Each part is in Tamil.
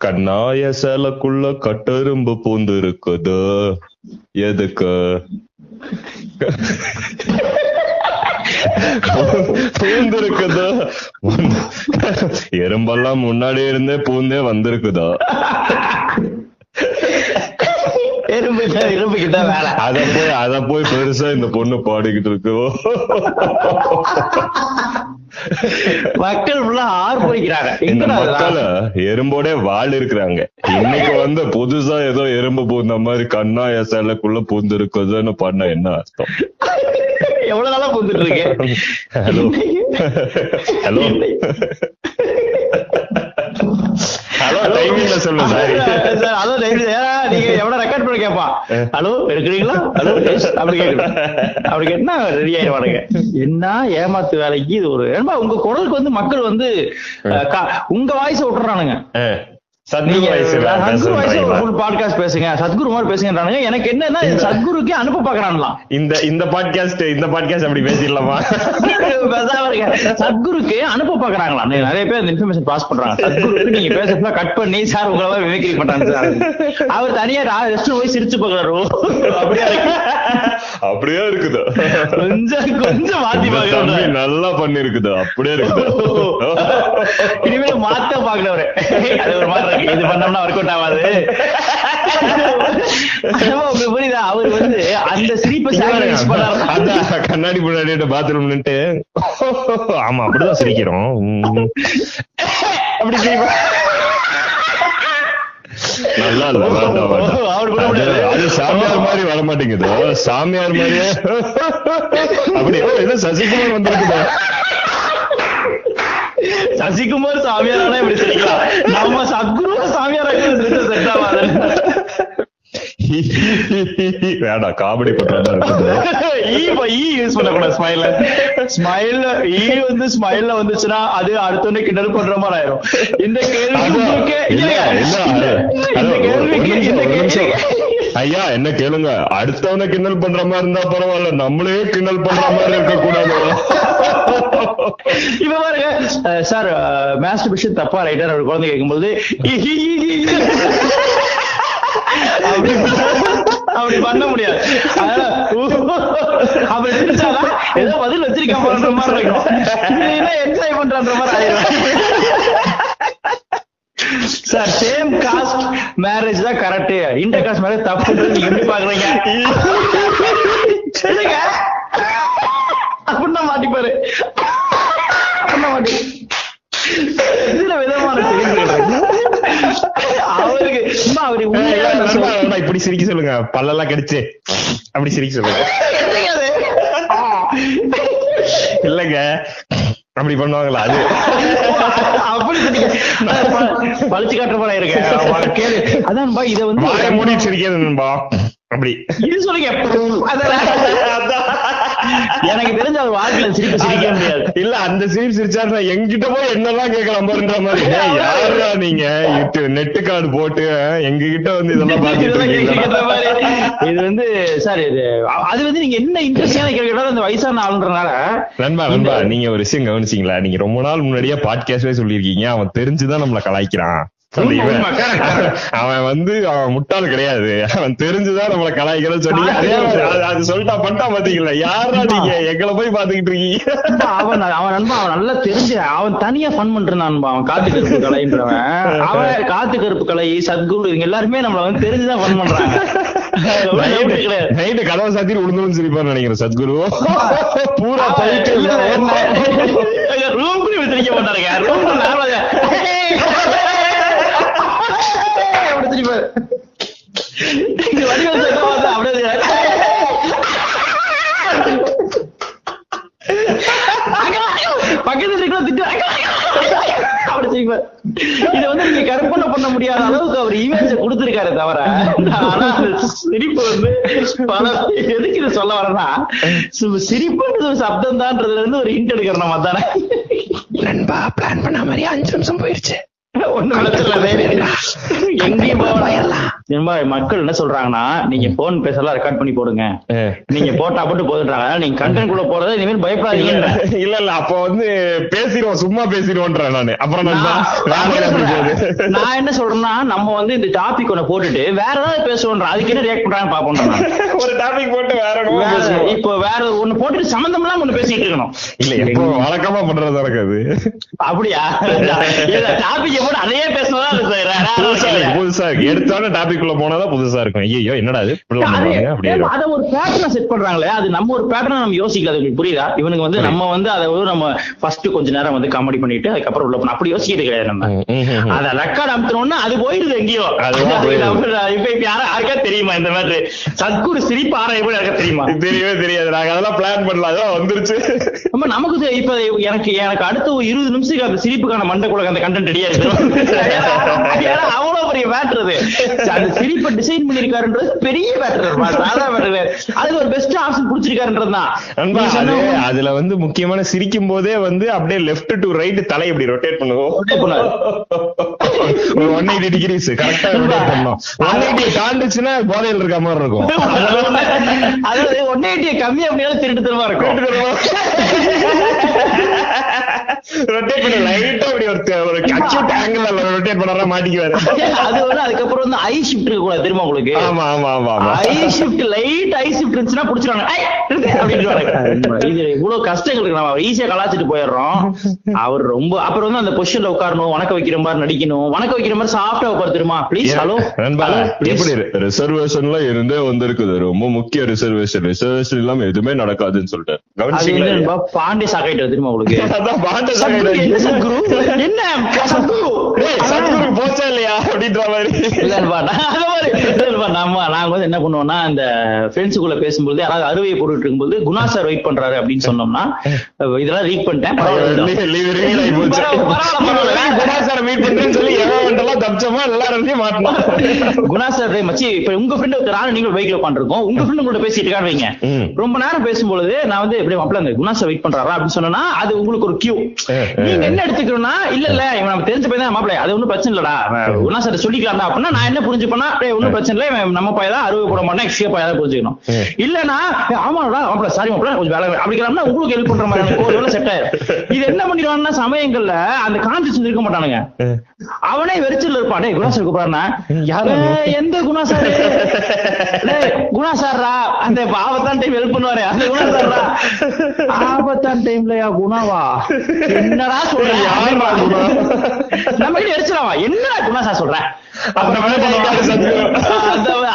கண்ணாய சேலைக்குள்ள கட்டெரும்பு பூந்து இருக்குது எதுக்கு? பூந்து இருக்குதோ எறும்பெல்லாம் முன்னாடி இருந்தே பூந்தே வந்திருக்குதோ? அத போய் அத போய் பெருசா இந்த பொண்ணு பாடிக்கிட்டு இருக்கு. மக்கள் ஃபுல்லா ஆர்ப்பரிக்கிறாங்க? எறும்போட வாழ் இருக்கிறாங்க. இன்னைக்கு வந்து புதுசா ஏதோ எறும்பு பூந்த மாதிரி கண்ணா எசலுக்குள்ள பூந்து இருக்குதுன்னு பண்ண என்ன அர்த்தம்? எவ்வளவு நாளா பூந்துட்டு இருக்கு ஹலோ. ஹலோ. ஹலோ டைமிங்ல சொல்லு சாரி சார் ஹலோ பண்ணி கேட்பான் ஹலோ எடுக்கிறீங்களா? ஹலோ அப்படி கேட்கணும் அப்படி கேட்டா ரெடி ஆயிடுவானுங்க. என்ன ஏமாத்து வேலைக்கு இது ஒரு ஏன்பா உங்க குரலுக்கு வந்து மக்கள் வந்து உங்க வாய்ஸ் விட்டுறானுங்க. சத்குரு ஃபுல் பாட்காஸ்ட் பேசுங்க. சத்குரு மாதிரி பேசுங்கன்றானுங்க. எனக்கு என்னன்னா சத்குருக்கு அனுப்ப பாக்குறான்லாம் இந்த இந்த பாட்காஸ்ட் இந்த பாட்காஸ்ட் அப்படி பேசிடலாமா. சத்குருக்கு அனுப்ப பாக்குறாங்களா? நிறைய பேர் இன்ஃபர்மேஷன் பாஸ் பண்றாங்க. சத்குருக்கு நீங்க பேசுறதுல கட் பண்ணி சார் உங்களை மிமிக்ரி பண்றாங்க சார். அவர் தனியா ரெஸ்ட் போய் சிரிச்சு பாக்குறாரு அப்படியா? அப்படியே இருக்குது. கொஞ்சம் கொஞ்சம் மாத்தி பாக்குறாரு நல்லா பண்ணிருக்குது அப்படியே இருக்குது. இனிமேல் மாத்த பாக்குறவரு அது ஒரு மாதிரி இது பண்ணோம்னா ஒர்க் அவுட் ஆகாது. புரியுதா? அவர் வந்து அந்த சிரிப்பை சாக்ரிஃபைஸ் பண்ணாரு. அதான் கண்ணாடி முன்னாடி பாத்ரூம் நின்று ஆமா அப்படிதான் சிரிக்கிறோம். அப்படி சிரிப்பா. நல்லா இல்ல வேண்டாம், வேண்டாம். அது- சாமியார் மாதிரி வர மாட்டேங்குது. சாமியார் மாதிரியே. அப்படி இது சசிகுமார் வந்திருக்குதா? சசிகுமார் சாமியாரானா இப்படி சிரிக்கலாம். நம்ம சத்குரு சாமியாரா செட் ஆகாது வேண்டாம் காமெடி பண்றதா இருக்குது ஈ யூஸ் பண்ணக்கூடாது ஸ்மைல்ல ஸ்மைல் ஈ வந்து ஸ்மைல்ல வந்துச்சுன்னா அது அடுத்தவனை கிண்டல் பண்ற மாதிரி ஆயிரும். இந்த கேள்வி ஐயா என்ன கேளுங்க. அடுத்தவனை கிண்டல் பண்ற மாதிரி இருந்தா பரவாயில்ல. நம்மளே கிண்டல் பண்ற மாதிரி இருக்க கூடாது இப்ப பாருங்க சார் மாஸ்டர் பிஷன் தப்பா ரைட்டர் ஒரு குழந்தை கேட்கும்போது. அப்படி பண்ண முடியாது. அப்படி சிரிச்சாதான் ஏதோ பதில் வச்சிருக்கான் போன்ற மாதிரி இருக்கும். என்ஜாய் பண்ற மாதிரி ஆயிரும். சார் சேம் காஸ்ட் மேரேஜ் தான் கரெக்ட் இன்டர் காஸ்ட் மேரேஜ் தப்புன்றது நீங்க எப்படி பாக்குறீங்க? அப்படின்னா மாட்டிப்பாரு. அப்படின்னா மாட்டி இதுல விதமான. அவருக்கு சும்மா அவரு இப்படி சிரிக்க சொல்லுங்க. பல்லெல்லாம் கடிச்சு. அப்படி சிரிக்க சொல்லுங்க? இல்லங்க. அப்படி பண்ணுவாங்களா? அது. அப்படி பழிச்சு காட்டுற போல இருக்கு. கேளு. அதான்பா இத வந்து மூடி நண்பா. அப்படி. இது சொல்லுங்க. அதான். எனக்கு தெரிஞ்ச அது வாழ்க்கையில சிரிப்பு சிரிக்க முடியாது. இல்ல அந்த சிரிப்பு சிரிச்சாரு நான் எங்கிட்ட போய் என்னெல்லாம் கேட்கலாம் பாருன்ற மாதிரி. யாருடா நீங்க? நெட்டு கார்டு போட்டு எங்க கிட்ட வந்து இதெல்லாம் பாத்துட்டு. இது வந்து சார் இது அது வந்து நீங்க என்ன இன்ட்ரெஸ்டான கேள்வி கேட்டாலும் அந்த வயசான ஆளுன்றனால நண்பா நண்பா நீங்க ஒரு விஷயம் கவனிச்சீங்களா? நீங்க ரொம்ப நாள் முன்னாடியே பாட்காஸ்டே சொல்லியிருக்கீங்க. அவன் தெரிஞ்சுதான் நம்மள கலாய்க்கிறான். அவன் வந்து அவன் முட்டாள் கிடையாது. அவன் தெரிஞ்சுதான் நம்மள கலாய்க்கிறன்னு சொன்னீங்க அதே சொல்லிட்டா பண்ணிட்டா பாத்தீங்களா? யாரா நீங்க? எங்களை போய் பாத்துக்கிட்டு இருக்கீங்க. அவன் அவன் நண்பா அவன் நல்லா தெரிஞ்சு அவன் தனியா ஃபன் பண்றான் அவன் காத்து கருப்பு கலைன்றவன். அவன் காத்து கருப்பு கலை சத்குரு இவங்க எல்லாருமே நம்மள வந்து தெரிஞ்சுதான் ஃபன் பண்றாங்க. நைட்டு கதவை சாத்திட்டு உளுந்து சிரிப்பார் நினைக்கிறேன் சத்குரு. பூரா போயிட்டு இல்ல, என்ன- ரூம்குள்ள இப்படி திணிக்க மாட்டாருங்க ரூம்குள்ள நார்மலா அப்படி திணிப்பாரு. இது வடிவேல் சத்தம் பார்த்தா அப்படியே பக்கத்துல இருக்கிற திட்டு அப்படி திணிப்பாரு. இதை வந்து நீங்க கற்பனை பண்ண முடியாத அளவுக்கு அவர் இமேஜ் கொடுத்திருக்காரு தவிர ஆனா அந்த சிரிப்பு வந்து பல எதுக்கு இதை சொல்ல வரேன்னா சு- சிரிப்புன்றது ஒரு சப்தம் தான்றதுல இருந்து ஒரு ஹிண்ட் எடுக்கிறோம் நம்ம தானே. நண்பா பிளான் பண்ண மாதிரி அஞ்சு நிமிஷம் போயிருச்சு. இல்லை. எங்கேயும் போகலாம் ரொம்ப மக்கள் என்ன சொல்றாங்கன்னா நீங்க போன் பேசலாம் ரெக்கார்ட் பண்ணி போடுங்க. நீங்க போட்டா மட்டும் போதுன்றாங்க. நீங்க கண்டென்ட் குள்ள போறதை இனிமேல் பயப்படாதீங்க. இல்ல இல்ல அப்ப வந்து பேசிடுவோம் சும்மா பேசிடுவோன்றேன் நானு. அப்புறம் நான் என்ன சொல்றேன்னா நம்ம வந்து இந்த டாபிக் ஒண்ணு போட்டுட்டு வேற ஏதாவது பேசுவோம் அதுக்கு என்ன ரியாக்ட் பண்றாங்க பாப்போம். ஒரு டாபிக் போட்டு வேற இப்போ வேற ஒண்ணு போட்டுட்டு சம்பந்தம் இல்லாம ஒண்ணு பேசிட்டு இருக்கணும். இல்ல எப்போ வழக்கமா பண்றது இருக்காது அப்படியா? டாபிக் போட்டு அதையே பேசணும் புதுசா இருக்கு எடுத்தாலும் டாபிக் உள்ள போனாதான் புதுசா இருக்கும். ஐயோ என்னடா இது? அது- ஒரு பேட்டர்ன் செட் பண்றாங்களே அது நம்ம ஒரு பேட்டர்ன் நம்ம உங்களுக்கு புரியுதா? இவனுக்கு வந்து நம்ம வந்து அதை நம்ம ஃபர்ஸ்ட் கொஞ்ச நேரம் வந்து காமெடி பண்ணிட்டு அதுக்கப்புறம் உள்ள போனோம் அப்படி யோசிக்கிறது கிடையாது நம்ம. அத ரெக்கார்ட் அமுத்தணும்னா அது போயிருது எங்கேயோ. யாருக்கா தெரியுமா இந்த மாதிரி? சத்குரு சிரிப்பு ஆற எப்படி யாருக்கா தெரியுமா? தெரியவே தெரியாது. நாங்க அதெல்லாம் பிளான் பண்ணல. அதெல்லாம் வந்துருச்சு. நம்ம நமக்கு இப்ப எனக்கு எனக்கு அடுத்த ஒரு இருபது நிமிஷத்துக்கு அந்த சிரிப்புக்கான மண்டக்குள்ள அந்த கண்டென்ட் ரெடியா இருக்கு அவ்வளவு பெரிய மேட்டர் அது. சிரிப்பை டிசைன் பண்ணிருக்காருன்றது பெரிய. அதுக்கு ஒரு பெஸ்ட் ஆப்ஷன் புடிச்சிருக்காருன்றது அது அதுல வந்து முக்கியமான சிரிக்கும் போதே வந்து அப்படியே லெஃப்ட் டு ரைட் தலை இப்படி ரொட்டேட் பண்ணுவோம். ஒரு ஒன் எயிட்டி டிகிரிஸ் கரெக்டா ரொட்டேட் பண்ணோம். ஒன் எயிட்டி தாண்டுச்சுன்னா போதையில் இருக்க மாதிரி இருக்கும். அதாவது ஒன் எயிட்டிய கம்மி அப்படின்னாலும் திருட்டு தரமா இருக்கும். ரொட்டேட் பண்ணி லைட்டா அப்படி ஒரு ஒரு அக்யூட் ஆங்கிள் ரொட்டேட் பண்ணறா மாட்டிக்குவாரு. அது வந்து அதுக்கப்புறம் வந்து ஐ ஷிஃப்ட் இருக்க கூடாது தெரியுமா உங்களுக்கு? ஆமா ஆமா ஆமா eye shift light eye shift இருந்துச்சுன்னா அப்படின்னுவாங்க. இது இவ்வளவு கஷ்டங்கள் இருக்கு. நம்ம ஈஸியா கலாச்சிட்டு போயிடுறோம். அவர் ரொம்ப அப்புறம் வந்து அந்த பொசிஷன்ல உட்காரணும் வணக்க வைக்கிற மாதிரி நடிக்கணும். வணக்க வைக்கிற மாதிரி சாஃப்டா உட்கார தெரியுமா? ப்ளீஸ் ஹலோ எப்படி ரிசர்வேஷன்ல இருந்தே வந்திருக்குது. ரொம்ப முக்கிய ரிசர்வேஷன் ரிசர்வேஷன் இல்லாம எதுவுமே நடக்காதுன்னு சொல்லிட்டு பாண்டி சாக்காயிட்டு தெரியுமா உங்களுக்கு? என்ன? போச்சா இல்லையா? அப்படின்ற மாதிரி. நம்ம நாங்க வந்து என்ன பண்ணுவோம்னா இந்த ஃப்ரெண்ட்ஸுக்குள்ள பேசும்போது யாராவது அறுவை போட்டுட்டு இருக்கும்போது குணா சார் வெயிட் பண்றாரு அப்படின்னு சொன்னோம்னா இதெல்லாம் ரீட் பண்ணிட்டேன் குணா சாரை மச்சி இப்ப உங்க ஃப்ரெண்ட் நானும் நீங்க பைக்ல உட்காந்துருக்கோம் உங்க ஃப்ரெண்ட் கூட பேசிட்டு இருக்கான்னு வைங்க. ரொம்ப நேரம் பேசும்பொழுது நான் வந்து எப்படி மாப்பிள்ள குணா சார் வெயிட் பண்றாரா அப்படின்னு சொன்னா அது உங்களுக்கு ஒரு கியூ நீங்க. என்ன எடுத்துக்கணும்னா இல்ல இல்ல இவன் நம்ம தெரிஞ்ச பையன் தான் மாப்பிள்ள. அது ஒண்ணும் பிரச்சனை இல்லடா. குணா சார் சொல்லிக்கலாம்டா அப்படின்னா நான் என்ன புரிஞ்சுப்பேனா டேய் ஒண்ணும் பிரச்சனை இல்ல. நம்ம பையன் தான் அறுவை போட மாட்டேன் எக்ஸ்ட்ரா பையன் தான் புரிஞ்சுக்கணும். இல்லனா ஆமாடா மாப்பிள்ள சாரி மாப்பிள்ள கொஞ்சம் வேலை அப்படிங்கிறோம்னா உங்களுக்கு ஹெல்ப் பண்ற மாதிரி ஒரு வேலை செட் ஆயிரும். இது என்ன பண்ணிடுவான்னா சமயங்கள்ல அந்த கான்சியஸ் இருக்க மாட்டானுங்க. அவனே வெறிச்சல் இருப்பான். டேய் குணா சார் கூப்பிடுறானா யாரு எந்த குணா சார் டேய், குணா சார்ரா அந்த ஆபத்தான் டைம் ஹெல்ப் பண்ணுவாரு. அந்த குணா சார்ரா ஆபத்தான் டைம்லயா குணாவா? என்னடா சொல்றேன் யாருடா குணா? நம்ம கிட்ட எரிச்சிடவா என்னடா குணா சார் சொல்றேன்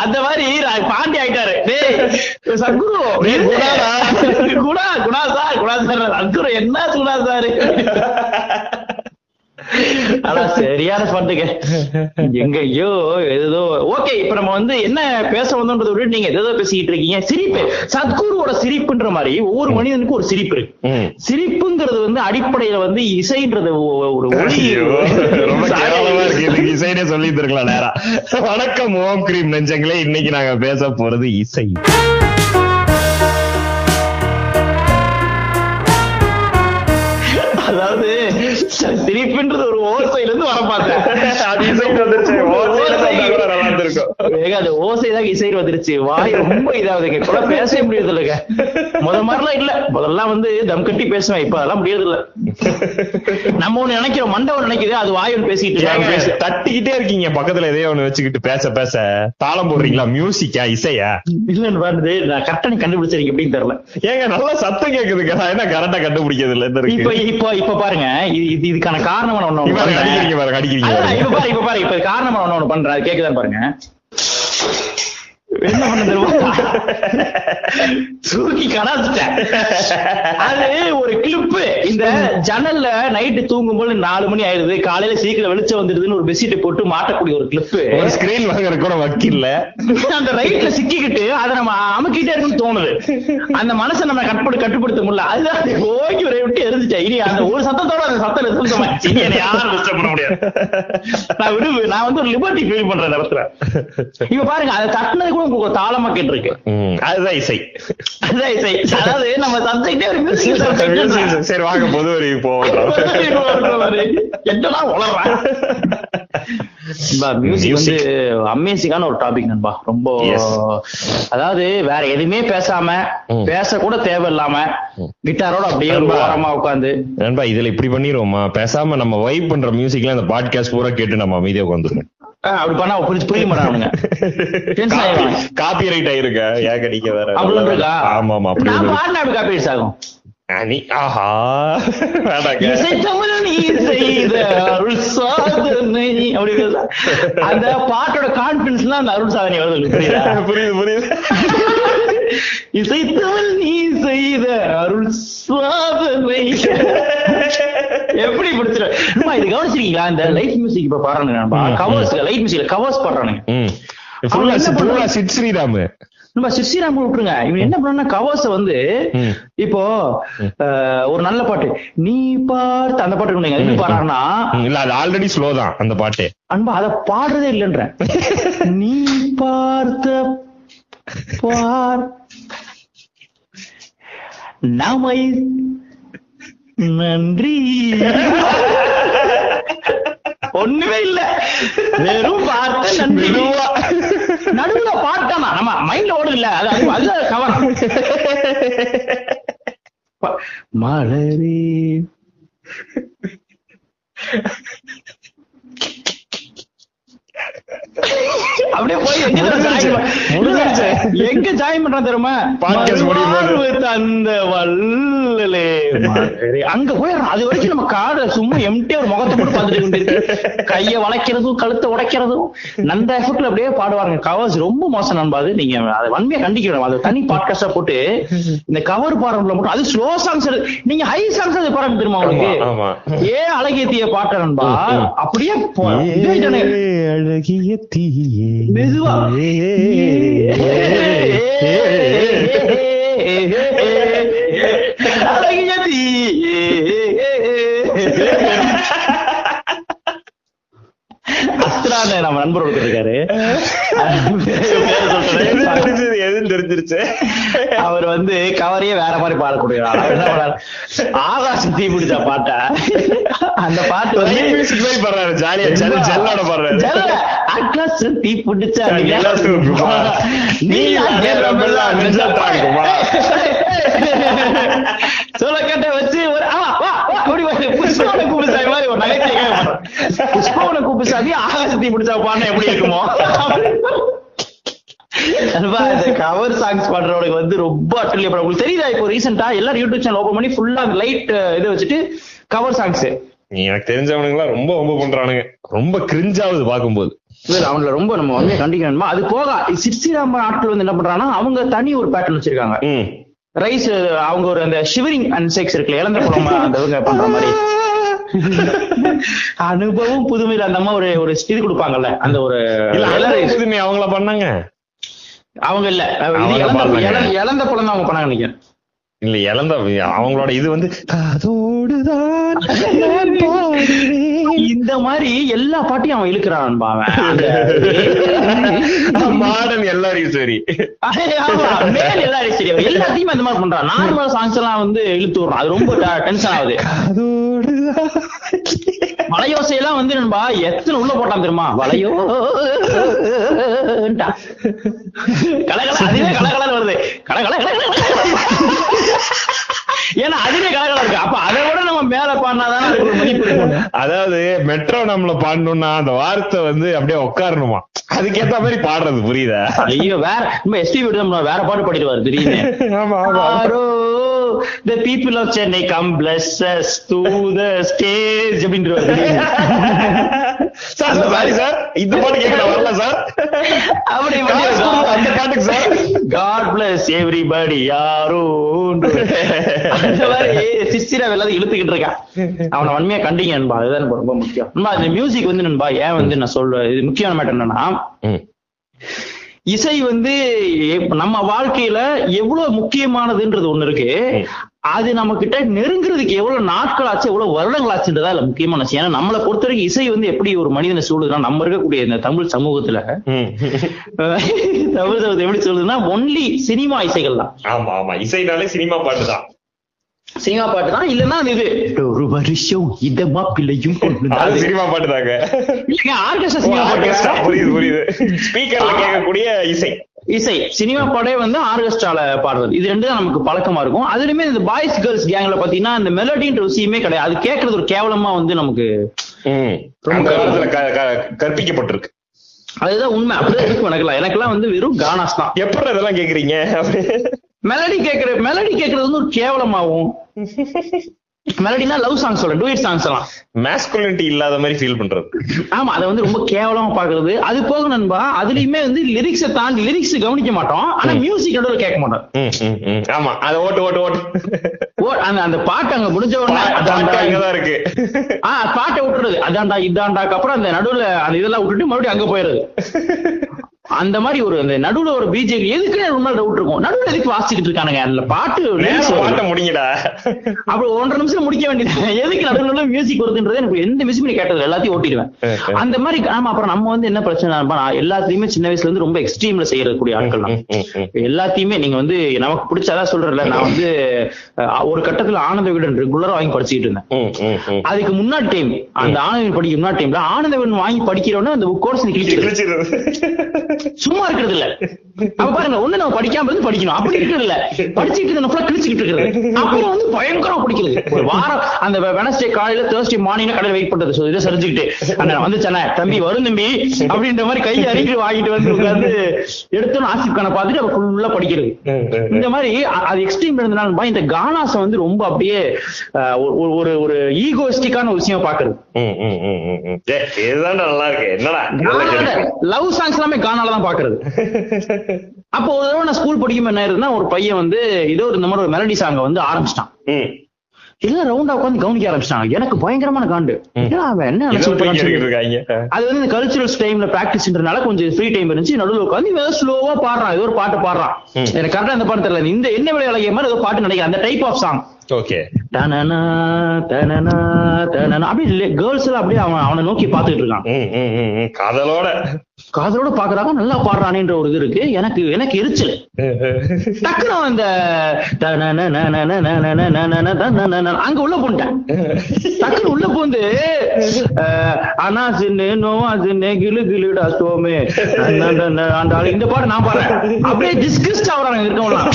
அந்த மாதிரி பாண்டி ஆயிட்டாரு. குணாடா. Guna Guna sir Guna sir. Sadhguru என்ன குணா சார்? ஆனா சரியான ஸ்பாட்டுங்க. எங்க ஐயோ ஏதோ ஓகே இப்ப நம்ம வந்து என்ன பேச வந்தோன்றதை விட நீங்க ஏதோ பேசிக்கிட்டு இருக்கீங்க. சிரிப்பு. சத்குருவோட சிரிப்புன்ற மாதிரி ஒவ்வொரு மனிதனுக்கும் ஒரு சிரிப்பு இருக்கு. சிரிப்புங்கிறது வந்து அடிப்படையில வந்து இசைன்றது ஒரு ஒளி ரொம்ப கேவலமா இருக்கு. இசைனே சொல்லிட்டு இருக்கலாம் நேரா. வணக்கம் ஓம் கிரீம் நெஞ்சங்களே. இன்னைக்கு நாங்க பேச போறது இசை. அது ஓசை தான் இசை வந்துருச்சு. வாய் ரொம்ப இதாகுதுங்க இப்ப பேசவே முடியறது இல்லைங்க முத மாதிரிலாம் இல்ல. முதல்ல வந்து தம் கட்டி பேசுவேன். இப்ப அதெல்லாம் முடியறது இல்ல நம்ம ஒண்ணு நினைக்கிறோம். மண்டபம் நினைக்குது. அது வாய் ஒண்ணு பேசிட்டு. தட்டிக்கிட்டே இருக்கீங்க. பக்கத்துல எதையோ ஒண்ணு வச்சுக்கிட்டு பேச பேச. தாளம் போடுறீங்களா? மியூசிக்கா இசையா? இல்லன்னு பாருது நான் கரெக்டா கண்டுபிடிச்சிருக்கீங்க எப்படின்னு தெரியல. ஏங்க நல்லா சத்தம் கேக்குதுங்க. நான் என்ன கரெக்டா கண்டுபிடிக்கிறது இல்ல இந்த இப்ப இப்ப இப்ப பாருங்க. இது இது- இதுக்கான காரணம் ஒண்ணு. அடிக்கிறீங்க பாருங்க அடிக்கிறீங்க. இப்ப பாரு இப்ப பாரு இப்ப காரணம் நான் ஒண்ணு பண்றேன். அது கேக்குதான்னு பாருங்க. என்ன பண்ண தெரியுமா? தூக்கி கடாச்சிட்டேன் அது ஒரு கிளிப்பு இந்த ஜன்னல்ல நைட்டு தூங்கும்போது நாலு மணி ஆயிடுது. காலையில சீக்கிரம் வெளிச்சம் வந்துடுதுன்னு ஒரு பெட்ஷீட் போட்டு மாட்டக்கூடிய ஒரு கிளிப்பு ஒரு ஸ்கிரீன் வாங்குறது கூட வக்கில்ல அந்த ரைட்ல சிக்கிக்கிட்டு அதை நம்ம அமுக்கிட்டே இருக்குன்னு தோணுது. அந்த மனசை நம்ம கட்டுப்படு கட்டுப்படுத்த முடியல. அதுதான் ஓகே ஒரே விட்டு இனி அந்த ஒரு சத்தத்தோட அந்த சத்தம் என்னை யாரும் டிஸ்டர்ப் பண்ண முடியாது. நான் வந்து ஒரு லிபர்ட்டி ஃபீல் பண்றேன் இப்ப பாருங்க அதை தட்டினது கூட உங்களுக்கு ஒரு தாளமா கேட்டிருக்கு அதுதான் இசை. அதுதான் இசை. அதாவது நம்ம சப்ஜெக்டே ஒரு மியூசிக் சரி வாங்க பொது ஒரு இப்போ என்னடா உளறான் மியூசிக் வந்து அமேசிங்கான ஒரு டாபிக் நண்பா. ரொம்ப. அதாவது வேற எதுவுமே பேசாம. பேச கூட தேவையில்லாம கிட்டாரோட அப்படியே. ஓரமா உட்காந்து நண்பா இதுல இப்படி பண்ணிடுவோமா பேசாம நம்ம வைப் பண்ற மியூசிக்ல இந்த பாட்காஸ்ட் பூரா கேட்டு நம்ம அமைதியா உட்காந்துருக்கோம் அப்படி பண்ணா புரிஞ்சு புரிய மாட்டானுங்க. காப்பி ரைட் ஆயிருக்க ஏக நீங்க வேற அப்படி ஒண்ணு இருக்கா? ஆமா ஆமா அப்படி நான் பாடினா அப்படி காப்பீட்ஸ் ஆகும் இருக்கு. நீ ஆஹா. இசை தமிழ் நீ செய்த அருள் சாதனை. அப்படி இருக்குல்ல. அந்த பாட்டோட கான்பிடன்ஸ் அந்த அருள் சாதனை வருது புரியுதா? புரியுது. புரியுது இசை தமிழ் நீ செய்த அருள் சாதனை எப்படி பிடிச்சிரு இது கவனிச்சிருக்கீங்களா? இந்த லைட் மியூசிக் இப்ப பாடுறானுங்க ம், கவர்ஸ் லைட் மியூசிக்ல கவர்ஸ் பாடுறானுங்க. என்ன? சிட் ஸ்ரீராம். நம்ம சிஸ்டிராம் விட்டுருங்க. இவன் என்ன பண்ணா கவர்ஸ வந்து. இப்போ ஒரு நல்ல பாட்டு. நீ பார்த்து அந்த பாட்டு அது எப்படி பாடுறாங்கன்னா இல்ல அது ஆல்ரெடி ஸ்லோ தான் அந்த பாட்டு. அன்பா அத பாடுறதே இல்லைன்ற நீ பார்த்த பார் நமை நன்றி. ஒண்ணுமே இல்ல. வெறும் பார்த்த நன்றி. நடுவுல பாட்டாமா நம்ம மைண்ட்ல ஓடுது இல்ல அது அது- கவனம் மலரே. அப்படியே போய் எங்க ஜாயின் பண்றான் தெரியுமா? வல்லலே மலரே. அங்க போயிடுறோம் அது வரைக்கும் நம்ம காதை சும்மா எம்டியா ஒரு முகத்தை மட்டும் பார்த்துட்டு கொண்டிருக்கு கைய வளைக்கிறதும் கழுத்தை உடைக்கிறதும். நந்த எஃபெக்ட்ல அப்படியே பாடுவாங்க கவர்ஸ் ரொம்ப மோசம் நண்பா. அது நீங்க அதை வன்மையா கண்டிக்கணும். அது தனி பாட்காஸ்டா போட்டு இந்த கவர் பாடுறதுல மட்டும் அது ஸ்லோ சாங்ஸ் நீங்க ஹை சாங்ஸ் அது பாடம் தெரியுமா உங்களுக்கு? ஆமா, ஆமா. ஏ அழகேத்திய பாட்ட நண்பா. அப்படியே. அழகிய தீயே மெதுவா. தீ. அஸ்ரான நம்ம நண்பர் ஒருத்தர் இருக்காரு சொல்றேன். தெரிஞ்சிருச்சு அவர் வந்து கவரையே வேற மாதிரி பாடக்கூடிய ஆகாசம் தீ பிடிச்ச பாட்ட. அந்த பாட்டு வந்து பாடுறாரு ஜாலியா ஜெல் ஜெல்லோட பாடுறாரு. ஆகாசம் தீ பிடிச்ச? நீ? சொல்ல கேட்ட வச்சு ஒரு ஆ, வா, வா, அப்படி ஒரு புஷ்பவன கூப்பிடுசாமி மாதிரி ஒரு நகைச்சுவை கேட்க மாட்டோம். புஷ்பவன கூப்பிடுசாமி ஆகாசத்தை பிடிச்சா பாடினா எப்படி இருக்குமோ கவர் சாங்ஸ் பண்றவனுக்கு வந்து ரொம்ப அட்டல்லிய படம் உங்களுக்கு தெரியுதா இப்போ ரீசெண்டா எல்லாரும் யூடியூப் சேனல் ஓபன் பண்ணி ஃபுல்லா லைட் இதை வச்சுட்டு கவர் சாங்ஸ் நீ எனக்கு தெரிஞ்சவனுங்க எல்லாம் ரொம்ப ரொம்ப பண்றானுங்க. ரொம்ப கிரிஞ்சாவுது பாக்கும்போது இல்ல அவங்கள ரொம்ப நம்ம வந்து கண்டிக்கணுமா? அது போக சிற்சிராம ஆட்கள் வந்து என்ன பண்றாங்கன்னா அவங்க தனி ஒரு பேட்டர்ன் வச்சிருக்காங்க. ரைஸ் அவங்க ஒரு அந்த ஷிவரிங் அண்ட் செக்ஸ் இருக்குல்ல இளந்த குளம் அந்த பண்ற மாதிரி. அனுபவம் புதுமையில அந்த அம்மா ஒரு ஒரு இது கொடுப்பாங்கல்ல அந்த ஒரு புதுமை அவங்கள பண்ணாங்க. அவங்க இல்ல. பழம் தான் அவங்க பண்ணாங்க நினைக்கிறேன். இல்ல இழந்த அவங்களோட இது வந்து பாடுவேன். இந்த மாதிரி எல்லா பாட்டையும் அவன் இழுக்கிறான் அவன். மாடர்ன் எல்லாரையும் சரி. ஆமா, மேல் எல்லாரும் சரி. எல்லாத்தையுமே அந்த மாதிரி பண்றான். நார்மல் சாங்ஸ் எல்லாம் வந்து இழுத்து விடுறான். அது ரொம்ப டென்ஷன் ஆகுது. எல்லாம் வந்து நண்பா எத்தனை உள்ள போட்டான் தெரியுமா? வளையோ கலகல அதுவே கலகல வருது. கலகல ஏன்னா அதுவே கலகல இருக்கு. அப்ப அதை விட நம்ம மேல பாடினாதான் மதிப்பு அதாவது மெட்ரோ நம்மள பாடணும்னா அந்த வார்த்தை வந்து அப்படியே உட்காரணுமா? அதுக்கேத்த மாதிரி பாடுறது புரியுதா? ஐயோ வேற நம்ம எஸ்டி விட்டு வேற பாட்டு பாடிடுவாரு திடீர்னு. ஆமா ஆமா the people of Chennai come bless us to the stage. Sir sorry sir இந்த பாட்டு கேட்கல வரல சார் அப்படி அந்த பாட்டுக்கு சார் காட் பிளஸ் எவ்ரிபடி யாரோ அந்த மாதிரி சிஸ்டிரா எல்லாத்தையும் இழுத்துக்கிட்டு இருக்கான் அவனை வன்மையா கண்டிங்க நண்பா. அதுதான் ரொம்ப முக்கியம். நண்பா இந்த மியூசிக் வந்து நண்பா ஏன் வந்து நான் சொல்றேன் இது முக்கியமான மேட்டர் என்னன்னா. இசை வந்து நம்ம வாழ்க்கையில எவ்வளவு முக்கியமானதுன்றது ஒண்ணு இருக்கு. அது நம்ம கிட்ட நெருங்குறதுக்கு எவ்வளவு நாட்கள் ஆச்சு எவ்வளவு வருடங்கள் ஆச்சுன்றதா இல்ல முக்கியமான விஷயம். ஏன்னா நம்மளை பொறுத்த வரைக்கும் இசை வந்து எப்படி ஒரு மனிதனை சூழுதுன்னா நம்ம இருக்கக்கூடிய இந்த தமிழ் சமூகத்துல. தமிழ் சமூகத்தை எப்படி சொல்லுதுன்னா ஒன்லி சினிமா இசைகள் தான். ஆமா ஆமா. இசைனாலே சினிமா பாட்டு தான். சினிமா பாட்டு தான் இல்லன்னா இது. ஒரு வருஷம் இதமா பிள்ளையும் சினிமா பாட்டு தாங்க இல்லங்க ஆர்கெஸ்ட்ரா சினிமா பாட்டு. புரியுது புரியுது. ஸ்பீக்கர்ல கேட்கக்கூடிய இசை. இசை. சினிமா பாடே வந்து ஆர்கெஸ்ட்ரால பாடுறது. இது ரெண்டு தான் நமக்கு பழக்கமா இருக்கும். அதுலயுமே இந்த பாய்ஸ் கேர்ள்ஸ் கேங்ல பாத்தீங்கன்னா இந்த மெலடின்ற விஷயமே கிடையாது. அது கேட்கறது ஒரு கேவலமா வந்து நமக்கு கற்பிக்கப்பட்டிருக்கு. அதுதான் உண்மை. அப்படியே இருக்கு எனக்குலாம் வந்து வெறும் கானாஸ் தான். எப்படி இதெல்லாம் கேக்குறீங்க? மெலடி கேக்குற மெலடி கேக்குறது வந்து ஒரு கேவலமாகும் மெலடினா லவ் சாங் சொல்றேன் டூயட் சாங்ஸ் எல்லாம். மேஸ்குலினிட்டி இல்லாத மாதிரி ஃபீல் பண்றது. ஆமா அதை வந்து ரொம்ப கேவலமா பாக்குறது. அது போக நண்பா அதுலயுமே வந்து லிரிக்ஸை தாண்டி லிரிக்ஸ் கவனிக்க மாட்டோம். ஆனா மியூசிக் நடுவில் கேட்க மாட்டோம். ஆமா அதை ஓட்டு ஓட்டு ஓட்டு. அந்த அந்த பாட்டு அங்க முடிஞ்ச உடனே அதான்டா இங்கதான் இருக்கு. ஆஹ் பாட்டை விட்டுறது. அதான்டா இதான்டாக்கு அப்புறம் அந்த நடுவுல அந்த இதெல்லாம் விட்டுட்டு மறுபடியும் அங்க போயிருது அந்த மாதிரி ஒரு அந்த நடுவுல ஒரு பிஜேபி எதுக்கு ரொம்ப டவுட் இருக்கும்? நடுவுல எதுக்கு வாசிக்கிட்டு இருக்கானுங்க? அந்த பாட்டு பாட்ட முடிங்கடா அப்புறம் ஒன்றரை நிமிஷம் முடிக்க வேண்டியது. எதுக்கு நடுவுல மியூசிக் வருதுன்றது எனக்கு எந்த மியூசிக் கேட்டது எல்லாத்தையும் ஓட்டிடுவேன். அந்த மாதிரி ஆமா அப்புறம் நம்ம வந்து என்ன பிரச்சனை எல்லாத்தையுமே சின்ன வயசுல இருந்து ரொம்ப எக்ஸ்ட்ரீம்ல செய்யக்கூடிய ஆட்கள் தான் எல்லாத்தையுமே நீங்க வந்து நமக்கு பிடிச்சாதான் சொல்றல நான் வந்து ஒரு கட்டத்துல ஆனந்த விகடன் ரெகுலரா வாங்கி படிச்சுட்டு இருந்தேன். அதுக்கு முன்னாடி டைம் அந்த ஆனந்த படிக்க முன்னாடி டைம்ல ஆனந்த விகடன் வாங்கி படிக்கிறவன அந்த கோர்ஸ் கிழிச்சு சும்மா இருக்கிறது இல்ல. அப்ப பாருங்க ஒண்ணு நம்ம படிக்காம இருந்து படிக்கணும். அப்படி இருக்கிறது இல்ல. படிச்சுட்டு நம்ம கிழிச்சுக்கிட்டு இருக்கிறது. அப்புறம் வந்து பயங்கரமா பிடிக்கிறது. ஒரு வாரம் அந்த வெனஸ்டே காலையில தேர்ஸ்டே மார்னிங் கடையில் வெயிட் பண்றது. இதை சரிஞ்சுக்கிட்டு அந்த வந்துச்சானே தம்பி வரும் தம்பி அப்படின்ற மாதிரி கையை அறிக்கை வாங்கிட்டு வந்து உட்காந்து எடுத்தோம் ஆசிப் கான பார்த்துட்டு அவ ஃபுல்லா படிக்கிறது. இந்த மாதிரி அது எக்ஸ்ட்ரீம் இருந்தனால இந்த கானாஸ் வந்து ரொம்ப அப்படியே ஒரு ஒரு ஈகோஸ்டிக்கான ஒரு விஷயம் பாக்குறது நல்லா இருக்கு. என்னடா லவ் சாங்ஸ் எல்லாமே கானா தான் பாக்குறது அப்போ ஒரு தடவை நான் ஸ்கூல் படிக்கும் என்ன ஆயிருதுன்னா ஒரு பையன் வந்து ஏதோ இந்த மாதிரி ஒரு மெலடி சாங்க வந்து ஆரம்பிச்சிட்டான். எல்லாம் ரவுண்டா உட்காந்து கவனிக்க ஆரம்பிச்சிட்டாங்க எனக்கு பயங்கரமான காண்டு. அவன் என்ன அது வந்து இந்த கல்ச்சுரல்ஸ் டைம்ல பிராக்டிஸ்ன்றனால கொஞ்சம் ஃப்ரீ டைம் இருந்துச்சு. நடுவில் உட்காந்து ஏதோ ஸ்லோவா பாடுறான். ஏதோ ஒரு பாட்டு பாடுறான். எனக்கு கரெக்டா அந்த பாட்டு தெரியல. இந்த என்ன விளையாட மாதிரி ஏதோ பாட்டு நினைக்கிறேன். அந்த டைப் ஆஃப் சாங் ஓகே தனனா தனனா தனனா அப்படியே கேர்ள்ஸ் எல்லாம் அப்படியே அவன் அவனை நோக்கி பாத்துட்டு இருக்கான். காதலோட. காதலோட பாக்குறாங்க நல்லா பாடுறானேன்ற ஒரு இது இருக்கு. எனக்கு எனக்கு எரிச்சல். டக்குனு அந்த அங்க உள்ள போன்ட்டேன் டக்குனு உள்ள போந்து அனா சின்னு நோவா சின்னு கிளு கிளுடா ஸ்டோமே அந்த இந்த பாட்டு நான் பாடுறேன் அப்படியே டிஸ்கஸ்ட் ஆகுறாங்க இருக்கவங்களாம்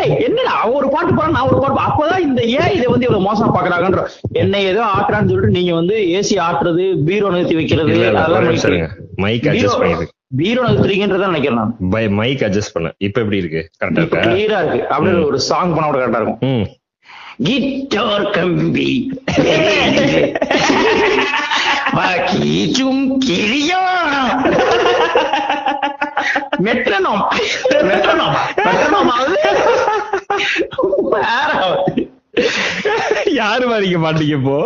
டேய் என்னடா? ஒரு பாட்டு பாடு நான் ஒரு பாட்டு அப்பதான் இந்த ஏன் இதை வந்து இவ்வளவு மோசமா பாக்குறாங்கன்ற என்னை ஏதோ ஆட்டுறான்னு சொல்லிட்டு நீங்க வந்து ஏசி ஆட்டுறது பீரோ நிறுத்தி வைக்கிறது அதெல்லாம் mic adjust பண்ணிடு. பீரோ நிறுத்துறீங்கன்றதான் நினைக்கிறேன் நான். பை மைக் அட்ஜஸ்ட் பண்ண. இப்ப எப்படி இருக்கு? கரெக்டா இருக்கா? கிளியரா இருக்கு. அப்படியே ஒரு சாங் பண்ண கூட கரெக்டா இருக்கும். கிட்டார் கம்பி. கீச்சும் கிளியா மெட்ரனோம் மெட்ரனோம் மெட்ரனோம் வேற யாரு மாதிரிக்க மாட்டீங்க இப்போ?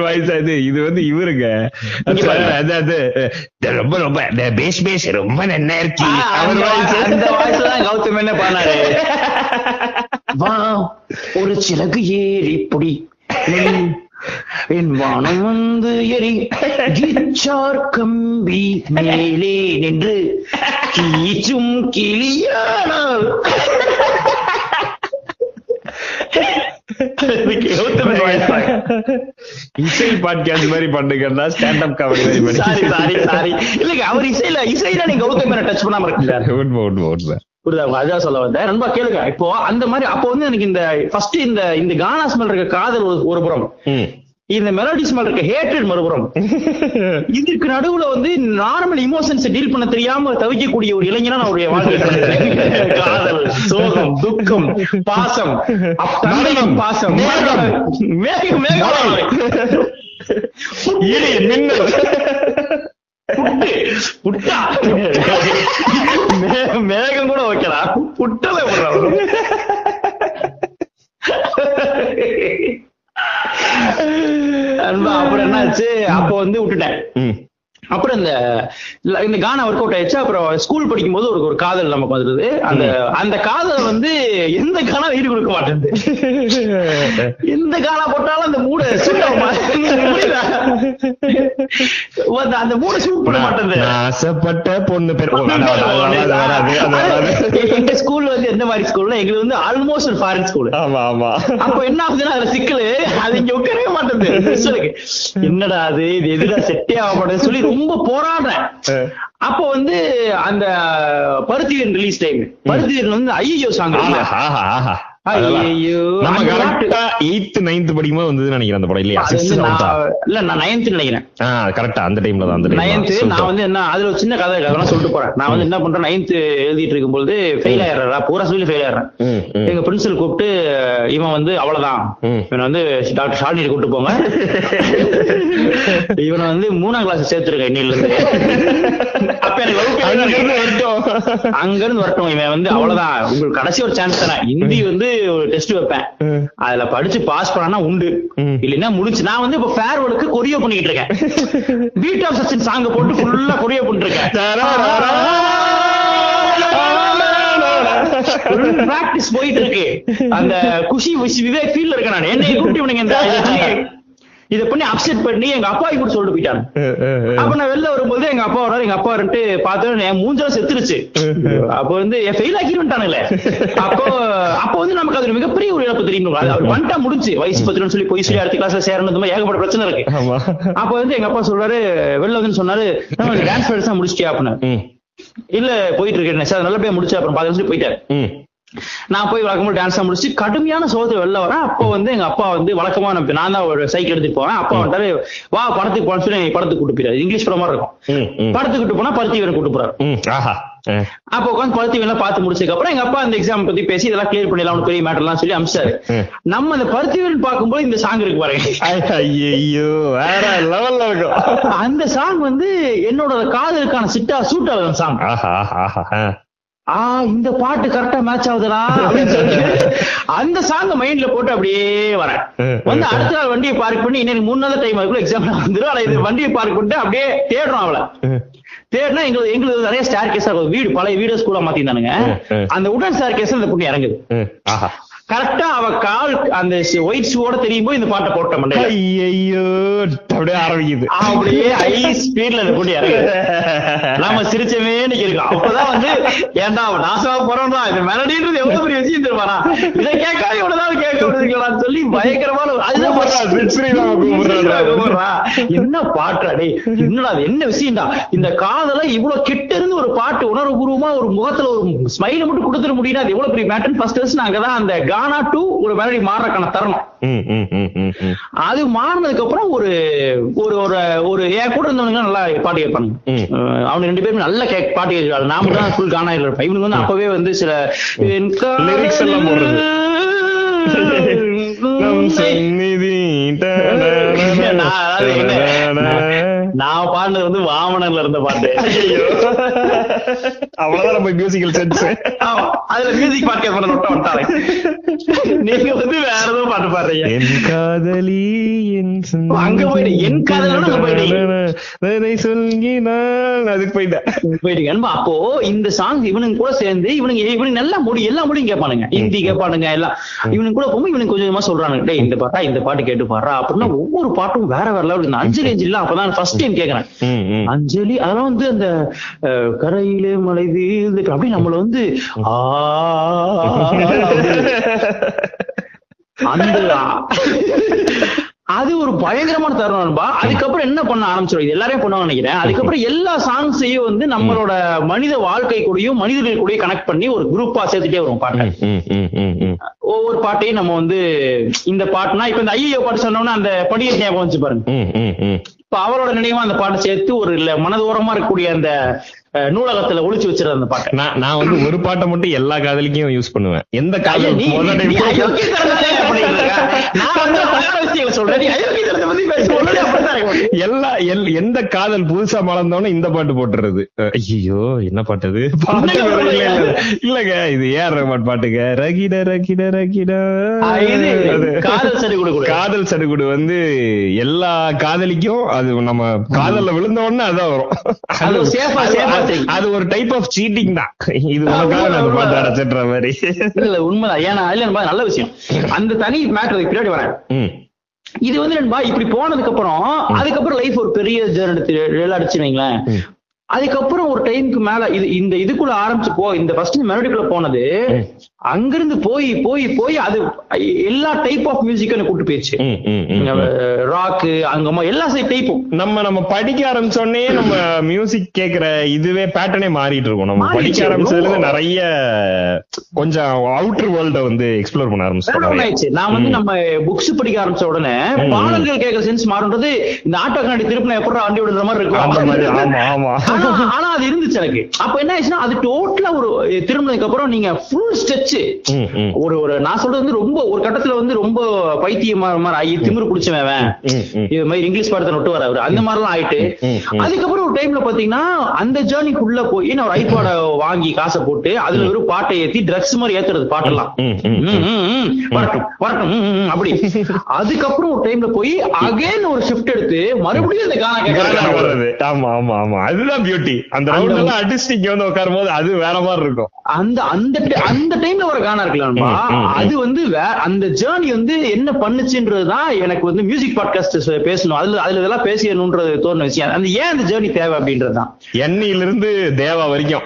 வாய்ஸ் இது இது வந்து இவருங்க. இங்க பாருங்க. அது அது இது ரொம்ப ரொம்ப பேஸ் பேஸ் ரொம்ப இருக்கு ஆ, அவர் வாய்ஸ் அந்த வாய்ஸ் தான் கௌதம் என்ன பண்ணாரு வா. ஒரு சிறகு ஏறி புடி என் வானம் வந்து எரி. கிச்சார் கம்பி மேலே நின்று. கீச்சும் தான். இசை பாட்காஸ்ட் மாதிரி பண்ணுங்கன்னா ஸ்டாண்ட் அப் காமெடி மாதிரி இல்லங்க அவர் இசையில இசையில நீங்க கௌதம் மேனன் டச் பண்ணாம இருக்கீங்க. உண்மை உண்மை உண்மை. புரியுதா? அதான் சொல்ல வந்தேன் நண்பா கேளுங்க. இப்போ அந்த மாதிரி அப்போ வந்து எனக்கு இந்த ஃபர்ஸ்ட் இந்த இந்த கானா ஸ்மெல் இருக்க காதல் ஒரு- புறம். இந்த மெலடி ஸ்மெல் இருக்க ஹேட்ரட் மறுபுறம். இதுக்கு நடுவுல வந்து நார்மல் இமோஷன்ஸ் டீல் பண்ண தெரியாம தவிக்கக்கூடிய ஒரு இளைஞனா நான் ஒரு வாழ்க்கை காதல் சோகம் துக்கம் பாசம் தந்தையின் பாசம். மேகம். மேகம். மின்னல். மேகம் கூட ஓகேடா புட்டல அன்பா அப்புறம் என்னாச்சு? அப்ப வந்து விட்டுட்டேன். அப்புறம் இந்த இந்த கானா ஒர்க் அவுட் ஆயிடுச்சு. அப்புறம் ஸ்கூல் படிக்கும் போது ஒரு ஒரு காதல் நமக்கு வந்துருது. அந்த அந்த காதல் வந்து எந்த கானா ஈடு கொடுக்க மாட்டேங்குது. எந்த கானா போட்டாலும் அந்த மூட அந்த- அந்த மூணு சூட் பண்ண மாட்டேங்குது. ஆசைப்பட்ட பொண்ணு பேர். எங்க ஸ்கூல்ல வந்து எந்த மாதிரி ஸ்கூல்னா எங்களுக்கு வந்து ஆல்மோஸ்ட் ஒரு ஃபாரின் ஸ்கூல் ஆமா ஆமா. அப்ப என்ன ஆகுதுன்னா அதுல சிக்கலு அது இங்க உட்காரவே மாட்டேங்குது. என்னடா அது? இது எதுடா செட்டே ஆக மாட்டேங்குது சொல்லி ரொம்ப போராடுறேன். அப்போ வந்து அந்த பருத்திவீரன் ரிலீஸ் டைம் பருத்திவீரன் வந்து ஐயோ சாங். நம்ம கரெக்டா எயித் நைன்த் படிக்கும்போது வந்ததுன்னு நினைக்கிறேன் அந்த படம் இல்லையா? நான் இல்ல நான் நைன்த் நினைக்கிறேன். கரெக்டா அந்த டைம்ல தான் அந்த நைன்த் நான் வந்து என்ன அதுல ஒரு சின்ன கதை அதெல்லாம் சொல்லிட்டு போறேன். நான் வந்து என்ன பண்றேன் நைன்த் எழுதிட்டு இருக்கும்போது ஃபெயில் ஆயிடுறா பூரா சொல்லி ஃபெயில் ஆயிடுறேன். எங்க பிரின்சிபல் கூப்பிட்டு இவன் வந்து அவ்வளவுதான். இவன் வந்து டாக்டர் ஷாலினி கூப்பிட்டு போங்க. இவனை வந்து மூணாம் கிளாஸ் சேர்த்துருக்க இன்னில இருந்து அப்ப எனக்கு வகுப்பு அங்க இருந்து வரட்டும். இவன் வந்து அவ்வளவுதான். உங்களுக்கு கடைசி ஒரு சான்ஸ் தரேன் ஹிந்தி வந்து ஒரு டெஸ்ட் வைப்பேன். அதுல படிச்சு பாஸ் பண்ணா உண்டு. இல்லைன்னா முடிச்சு நான் வந்து இப்ப ஃபேர்வெலுக்கு கொரியோ பண்ணிட்டு இருக்கேன். பீட் ஆஃப் சச்சின் சாங்க போட்டு ஃபுல்லா கொரியோ பண்ணிட்டு இருக்கேன். பிராக்டிஸ் போயிட்டு இருக்கு. அந்த குஷி விவேக் ஃபீல்ட்ல இருக்கேன் நான். என்னை கூப்பிட்டு இவனுங்க இந்த இதை பண்ணி- அப்செட் பண்ணி எங்க அப்பா கூட சொல்லிட்டு போயிட்டாங்க. அப்ப நான் வெளில வரும்போது எங்க அப்பா வராரு எங்க அப்பா வந்துட்டு பார்த்தோம் என் மூஞ்சல செத்துருச்சு. அப்ப வந்து என் ஃபெயில் ஆக்கிடுட்டானுங்களே அப்போ அப்போ அது ஒரு மிகப்பெரிய ஒரு இழப்பு தெரியும்? அவர் வந்துட்டா முடிஞ்சு. வயசு பத்திரம்னு சொல்லி போய் சொல்லி அடுத்த கிளாஸ்ல சேரணும் ஏகப்பட்ட பிரச்சனை இருக்கு. அப்ப வந்து எங்க அப்பா சொல்றாரு வெளில வந்து சொன்னாரு டான்ஸ் ப்ராக்டிஸ் முடிச்சிட்டியா? அப்படின்னு. இல்ல போயிட்டு இருக்கேன் சார் நல்லபடியா முடிச்சு அப்புறம் பாத்து சொல்லி போயிட்டாரு. நான் போய் வழக்கமா டான்ஸ் முடிச்சு கடுமையான சோதனை வெளில வரேன். அப்போ வந்து எங்க அப்பா வந்து வழக்கமா நான் தான் ஒரு சைக்கிள் எடுத்துட்டு போவேன். அப்பா வந்துட்டாரு வா படத்துக்கு போன்னு சொல்லி படத்துக்கு கூட்டு போயிடாரு இங்கிலீஷ் படம் மாதிரி இருக்கும். படத்துக்கு கூட்டு போனா பருத்தி வீரன் கூட்டு போறாரு. அப்போ உட்காந்து பருத்தி வீரன் பார்த்து முடிச்சதுக்கு அப்புறம் எங்க அப்பா அந்த எக்ஸாம் பத்தி பேசி இதெல்லாம் கிளியர் பண்ணிடலாம் பெரிய மேட்டர்லாம் சொல்லி அமிச்சாரு. நம்ம அந்த பருத்தி வீரன் பார்க்கும்போது இந்த சாங் இருக்கு பாருங்க. ஐயையோ வேற லெவல்ல இருக்கும். அந்த சாங் வந்து என்னோட காதலுக்கான சிட்டா சூட் ஆகுது சாங் ஆஹா இந்த பாட்டு கரெக்டா மேட்ச் ஆகுதுடா அந்த சாங் மைண்ட்ல போட்டு அப்படியே வரேன். வந்து அடுத்த நாள் வண்டியை பார்க் பண்ணி இன்னைக்கு மூணு நாள் டைம் அதுக்குள்ள எக்ஸாம் வந்துடும் ஆனா இது வண்டியை பார்க் பண்ணிட்டு அப்படியே தேடுறோம் அவளை. ம். தேடினா எங்களுக்கு எங்களுக்கு நிறைய ஸ்டார் கேஸ் வீடு பழைய வீடு ஸ்கூலா மாத்திருந்தானுங்க. அந்த உடன் ஸ்டார் கேஸ் இந்த பொண்ணு இறங்குது கரெக்டா அவ கால் அந்த ஒயிட் ஷூவோட தெரியும் போது இந்த பாட்டை போட்ட மண்டையில ஐயையோ அப்படியே ஆரம்பிக்குது. அப்படியே ஹை ஸ்பீட்ல பொண்ணு இறங்குது. நாம சிரிச்சவே நிக்கிறோம். அப்பதான் வந்து ஏன்டா அவன் நாசமா போறோம்டா இந்த மெலடின்றது எவ்வளவு பெரிய விஷயம் தெரியுமாடா? இதை கேட்காத இவ்வளவுதான் கேட்க விடுறீங்களான்னு சொல்லி பயங்கரமான அதுதான். என்ன பாட்டுடா டேய்? என்னடா அது என்ன விஷயம்டா? இந்த காதல இவ்வளவு கிட்ட இருந்து ஒரு பாட்டு உணர்வுபூர்வமா ஒரு முகத்துல ஒரு ஸ்மைல மட்டும் கொடுத்துட முடியும் அது எவ்வளவு பெரிய மேட்டர் ஃபர்ஸ்ட் ஃபர்ஸ்ட் அங்கதான் அந்த கானா டு ஒரு மெலடி மாறுறக்கான தருணம். அது மாறினதுக்கு அப்புறம் ஒரு ஒரு ஒரு ஒரு என் கூட இருந்தவனுங்க நல்லா பாட்டு கேட்பாங்க அவனுங்க ரெண்டு பேரும் நல்ல கேக் பாட்டு கேட்கிறாங்க நாம தான் ஃபுல் கானா இருப்பேன் இவனுக்கு வந்து அப்பவே வந்து சில Lyrics எல்லாம் போடுறது. நான் பாடினது வந்து வாமனர்ல இருந்த பாட்டு. அவ்வளவுதான் நம்ம மியூசிக்கல் சென்ஸ் அதுல மியூசிக் பாட்டு கேட்பற நொட்ட வந்துட்டாங்க நீங்க வந்து வேற ஏதோ பாட்டு பாடுறீங்க. என் காதலி என். அங்க போயிடு. என் அங்க போயிடு. சொல்கினான் அதுக்கு போயிட்டேன். போயிட்டீங்க அன்பா, அப்போ இந்த சாங் இவனுங்க கூட சேர்ந்து இவனுங்க இவனுங்க நல்லா மொழி எல்லா மொழியும் கேட்பானுங்க. ஹிந்தி கேட்பானுங்க எல்லாம். இவனுங்க கூட போகும்போது இவனுக்கு கொஞ்சம் சொல்றானுங்க. டேய் இந்த பாட்டா இந்த பாட்டு கேட்டு பாடுறா அப்படின்னா ஒவ்வொரு பாட்டும் வேற வேற லெவல் இந்த அஞ்சலி அஞ்சலி அப்பதான் ஃபர்ஸ்ட் டைம் கேக்குறேன். அஞ்சலி அதெல்லாம் வந்து அந்த கரையிலே மலை வீழ்ந்து அப்படி நம்மள வந்து ஆ அந்த அது ஒரு பயங்கரமான தருணம் நண்பா அதுக்கப்புறம் என்ன பண்ண ஆரம்பிச்சிடும் இது எல்லாரையும் பண்ணுவாங்க நினைக்கிறேன் அதுக்கப்புறம் எல்லா சாங்ஸையும் வந்து நம்மளோட மனித வாழ்க்கை கூடயும் மனிதர்கள் கூடயும் கனெக்ட் பண்ணி ஒரு குரூப்பா சேர்த்துட்டே வரும் பாட்டை. ஒவ்வொரு பாட்டையும் நம்ம வந்து இந்த பாட்டுனா இப்ப இந்த ஐயோ பாட்டு சொன்னோம்னா அந்த படியை ஞாபகம் வச்சு பாருங்க. இப்ப அவரோட நினைவா அந்த பாட்டை சேர்த்து ஒரு இல்ல மனதோரமா இருக்கக்கூடிய அந்த நூலகத்துல ஒளிச்சு வச்சிருந்த அந்த பாட்டை. நான் நான் வந்து ஒரு பாட்டை மட்டும் எல்லா காதலிக்கும் யூஸ் பண்ணுவேன். எந்த காதல் விஷயங்களை சொல்றேன். பத்தி. எல்லா எல்- எந்த காதல் புதுசா மலர்ந்தோன்னு இந்த பாட்டு போட்டுறது ஐயோ என்ன பாட்டு பாட்டு. இல்லங்க இது ஏஆர் ரஹ்மான் பாட்டுங்க ரகிட ரகிட ரகிட. காதல் சடுகுடு வந்து எல்லா காதலிக்கும் அது நம்ம காதல்ல விழுந்த உடனே அதான் வரும் அது ஒரு டைப் ஆஃப் சீட்டிங் தான் இது உனக்காக பாட்டு. அடைச்சிடுற மாதிரி இல்ல, உண்மைதான். ஏன்னா, நல்ல விஷயம் அந்த தனி மேட்டர் பின்னாடி வரேன் இது வந்து நண்பா இப்படி போனதுக்கு அப்புறம் அதுக்கப்புறம் லைஃப் ஒரு பெரிய ஜேர்னி அடிச்சு வைங்களேன். அதுக்கப்புறம் ஒரு டைம்க்கு மேல இது இந்த இதுக்குள்ள ஆரம்பிச்சு போ இந்த ஃபர்ஸ்ட் மெலடிக்குள்ள போனது. அங்கிருந்து போய் போய் போய் அது எல்லா டைப் ஆஃப் மியூசிக்கும் எனக்கு கூட்டு போயிடுச்சு. ராக்கு அங்கமா எல்லா டைப்பும் நம்ம நம்ம படிக்க ஆரம்பிச்சோடனே நம்ம மியூசிக் கேக்குற இதுவே பேட்டர்னே மாறிட்டு இருக்கும் நம்ம. படிக்க ஆரம்பிச்சதுல. நிறைய கொஞ்சம் அவுட்டர் வேர்ல்ட வந்து எக்ஸ்ப்ளோர் பண்ண ஆரம்பிச்சோம் ஆயிடுச்சு நான் வந்து நம்ம புக்ஸ் படிக்க ஆரம்பிச்ச உடனே. பாடல்கள் கேட்கற சென்ஸ் மாறுன்றது இந்த ஆட்டோ கண்ணாடி திருப்பின எப்படி வண்டி விடுற மாதிரி அந்த மாதிரி இருக்கும் ஆமா ஆமா ஆனா அது இருந்துச்சு எனக்கு. அப்ப என்ன ஆயிடுச்சுன்னா அது டோட்டலா ஒரு திரும்பினதுக்கு அப்புறம் நீங்க ஃபுல் ஸ்ட்ரெச் ஒரு ஒரு நான் சொல்றது வந்து ரொம்ப ஒரு கட்டத்துல வந்து ரொம்ப பைத்தியமா மாதிரி ஆகி திமிரு ம். இது மாதிரி இங்கிலீஷ் படத்தை விட்டு வர அந்த மாதிரிலாம் ஆயிட்டு. அதுக்கப்புறம் ஒரு டைம்ல பாத்தீங்கன்னா அந்த ஜேர்னிக்குள்ள போய் நான் ஒரு ஐபாட வாங்கி காசை போட்டு அதுல ஒரு பாட்டை ஏத்தி ட்ரக்ஸ் மாதிரி ஏத்துறது பாட்டெல்லாம். வரட்டும் அப்படி. அதுக்கப்புறம் ஒரு டைம்ல போய் அகைன் ஒரு ஷிஃப்ட் எடுத்து மறுபடியும் கானா கானா கேட்கறது. ஆமா ஆமா ஆமா. அதுதான் பியூட்டி அந்த ரவுண்ட் எல்லாம் அடிச்சுட்டு இங்க வந்து உட்காரும் போது அது வேற மாதிரி இருக்கும். அந்த அந்த அந்த டைம்ல வர கானா இருக்கலாம்பா ம், ம், ம். அது வந்து அந்த ஜேர்னி வந்து என்ன பண்ணுச்சுன்றதுதான் எனக்கு வந்து மியூசிக் பாட்காஸ்ட் பேசணும். அதுல அதுல இதெல்லாம் பேசியணும்ன்றது தோணுன விஷயம். அந்த ஏன் அந்த ஜேர்னி தேவை அப்படின்றதுதான் எண்ணில இருந்து தேவா வரைக்கும்.